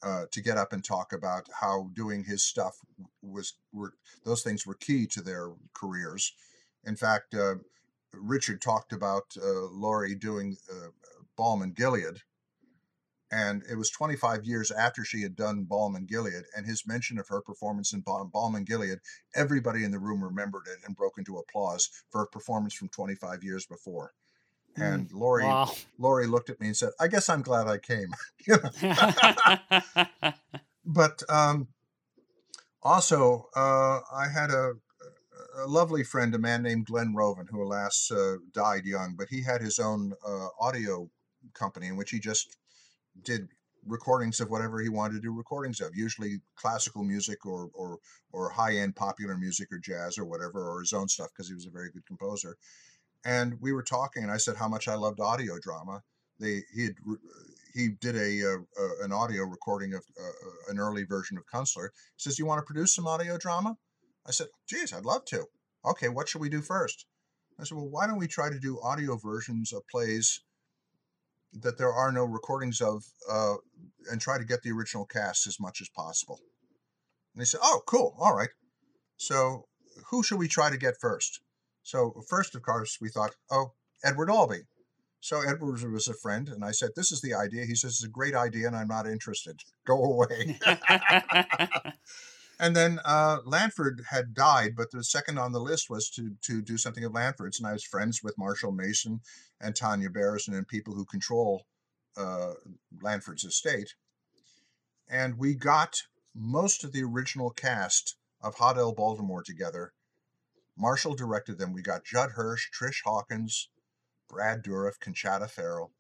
uh, to get up and talk about how doing his stuff was were those things were key to their careers. In fact, uh, Richard talked about uh, Laurie doing uh, Balm in Gilead, and it was 25 years after she had done Balm in Gilead, and his mention of her performance in Balm, Balm in Gilead, everybody in the room remembered it and broke into applause for a performance from 25 years before. And Laurie, wow. Laurie looked at me and said, "I guess I'm glad I came." but um, also, uh, I had a, a, lovely friend, a man named Glen Roven, who alas uh, died young, but he had his own uh, audio company in which he just did recordings of whatever he wanted to do recordings of, usually classical music or or or high end popular music or jazz or whatever, or his own stuff because he was a very good composer. And we were talking, and I said how much I loved audio drama. They he had he did a, uh, uh, an audio recording of uh, uh, an early version of. He says, "You want to produce some audio drama?" I said, "Geez, I'd love to." Okay, what should we do first? I said, "Well, why don't we try to do audio versions of plays?" That there are no recordings of uh, and try to get the original cast as much as possible. And they said, oh, cool. All right. So who should we try to get first? So first, of course, we thought, oh, Edward Albee. So Edward was a friend, and I said, "This is the idea." He says, "It's a great idea, and I'm not interested. Go away." And then uh, Lanford had died, but the second on the list was to to do something of Lanford's, and I was friends with Marshall Mason and Tanya Berezin and people who control uh, Lanford's estate, and we got most of the original cast of Hot Baltimore together. Marshall directed them. We got Judd Hirsch, Trish Hawkins, Brad Dourif, Conchata Ferrell.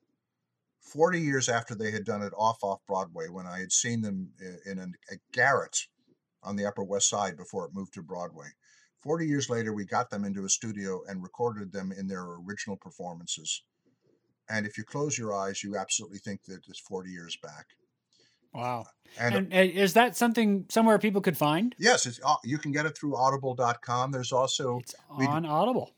40 years after they had done it off off Broadway, when I had seen them in a garret on the Upper West Side before it moved to Broadway. 40 years later, we got them into a studio and recorded them in their original performances. And if you close your eyes, you absolutely think that it's 40 years back. Wow. And, and, and, is that something somewhere people could find? Yes, it's, uh, you can get it through audible.com. There's also it's on we, Audible.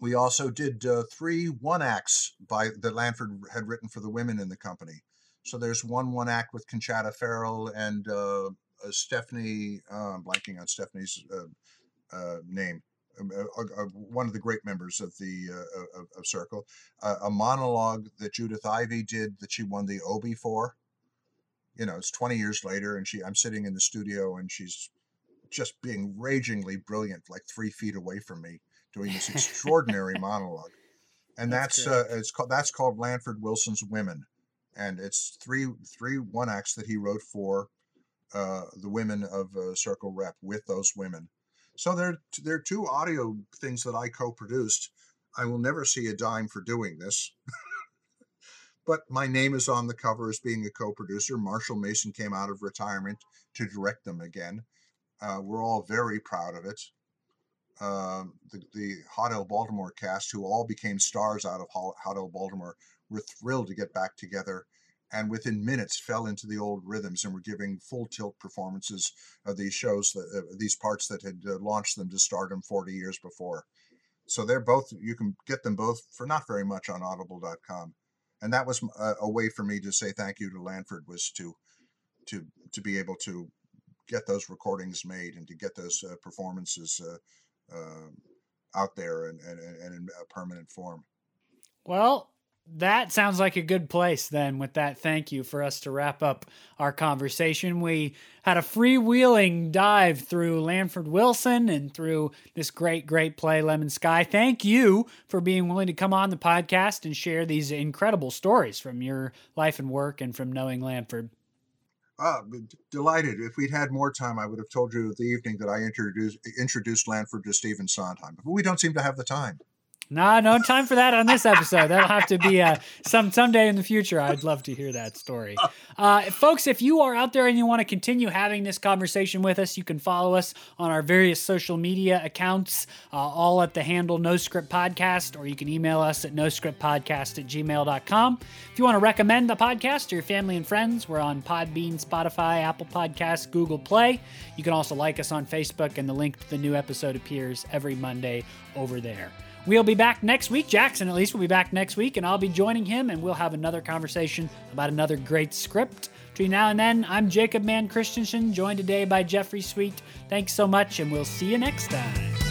We also did uh, three one acts by that Lanford had written for the women in the company. So there's one one act with Conchata Ferrell and uh, uh, Stephanie, uh, I'm blanking on Stephanie's uh, uh name, um, uh, one of the great members of the of, of, Circle, a monologue that Judith Ivey did that she won the Obie for. You know, it's 20 years later, and she I'm sitting in the studio, and she's just being ragingly brilliant, like three feet away from me, doing this extraordinary monologue. And that's, that's it's called that's called Lanford Wilson's Women, and it's three three one acts that he wrote for uh, the women of uh, Circle Rep with those women. So there, there are two audio things that I co-produced. I will never see a dime for doing this. but my name is on the cover as being a co-producer. Marshall Mason came out of retirement to direct them again. Uh, we're all very proud of it. Uh, the, the Hot L Baltimore cast, who all became stars out of Hot L Baltimore, were thrilled to get back together and within minutes fell into the old rhythms and were giving full tilt performances of these shows, that, uh, these parts that had uh, launched them to stardom 40 years before. So they're both, you can get them both for not very much on audible.com. and that was a, a, way for me to say thank you to Lanford was to to to be able to get those recordings made and to get those uh, performances uh, uh, out there and in a permanent form. Well, that sounds like a good place then with that thank you for us to wrap up our conversation. We had a freewheeling dive through Lanford Wilson and through this great, great play, Lemon Sky. Thank you for being willing to come on the podcast and share these incredible stories from your life and work and from knowing Lanford. Uh, delighted. If we'd had more time, I would have told you the evening that I introduced introduced Lanford to Stephen Sondheim. But we don't seem to have the time. No, no time for that on this episode. That'll have to be uh, some someday in the future. I'd love to hear that story, uh, folks. If you are out there and you want to continue having this conversation with us, you can follow us on our various social media accounts, uh, all at the handle No Script Podcast, or you can email us at noscriptpodcast at gmail.com. If you want to recommend the podcast to your family and friends, we're on Podbean, Spotify, Apple Podcasts, Google Play. You can also like us on Facebook, and the link to the new episode appears every Monday over there. We'll be back next week. Jackson, at least, will be back next week, and I'll be joining him, and we'll have another conversation about another great script. Between now and then, I'm Jacob Mann Christensen, joined today by Jeffrey Sweet. Thanks so much, and we'll see you next time.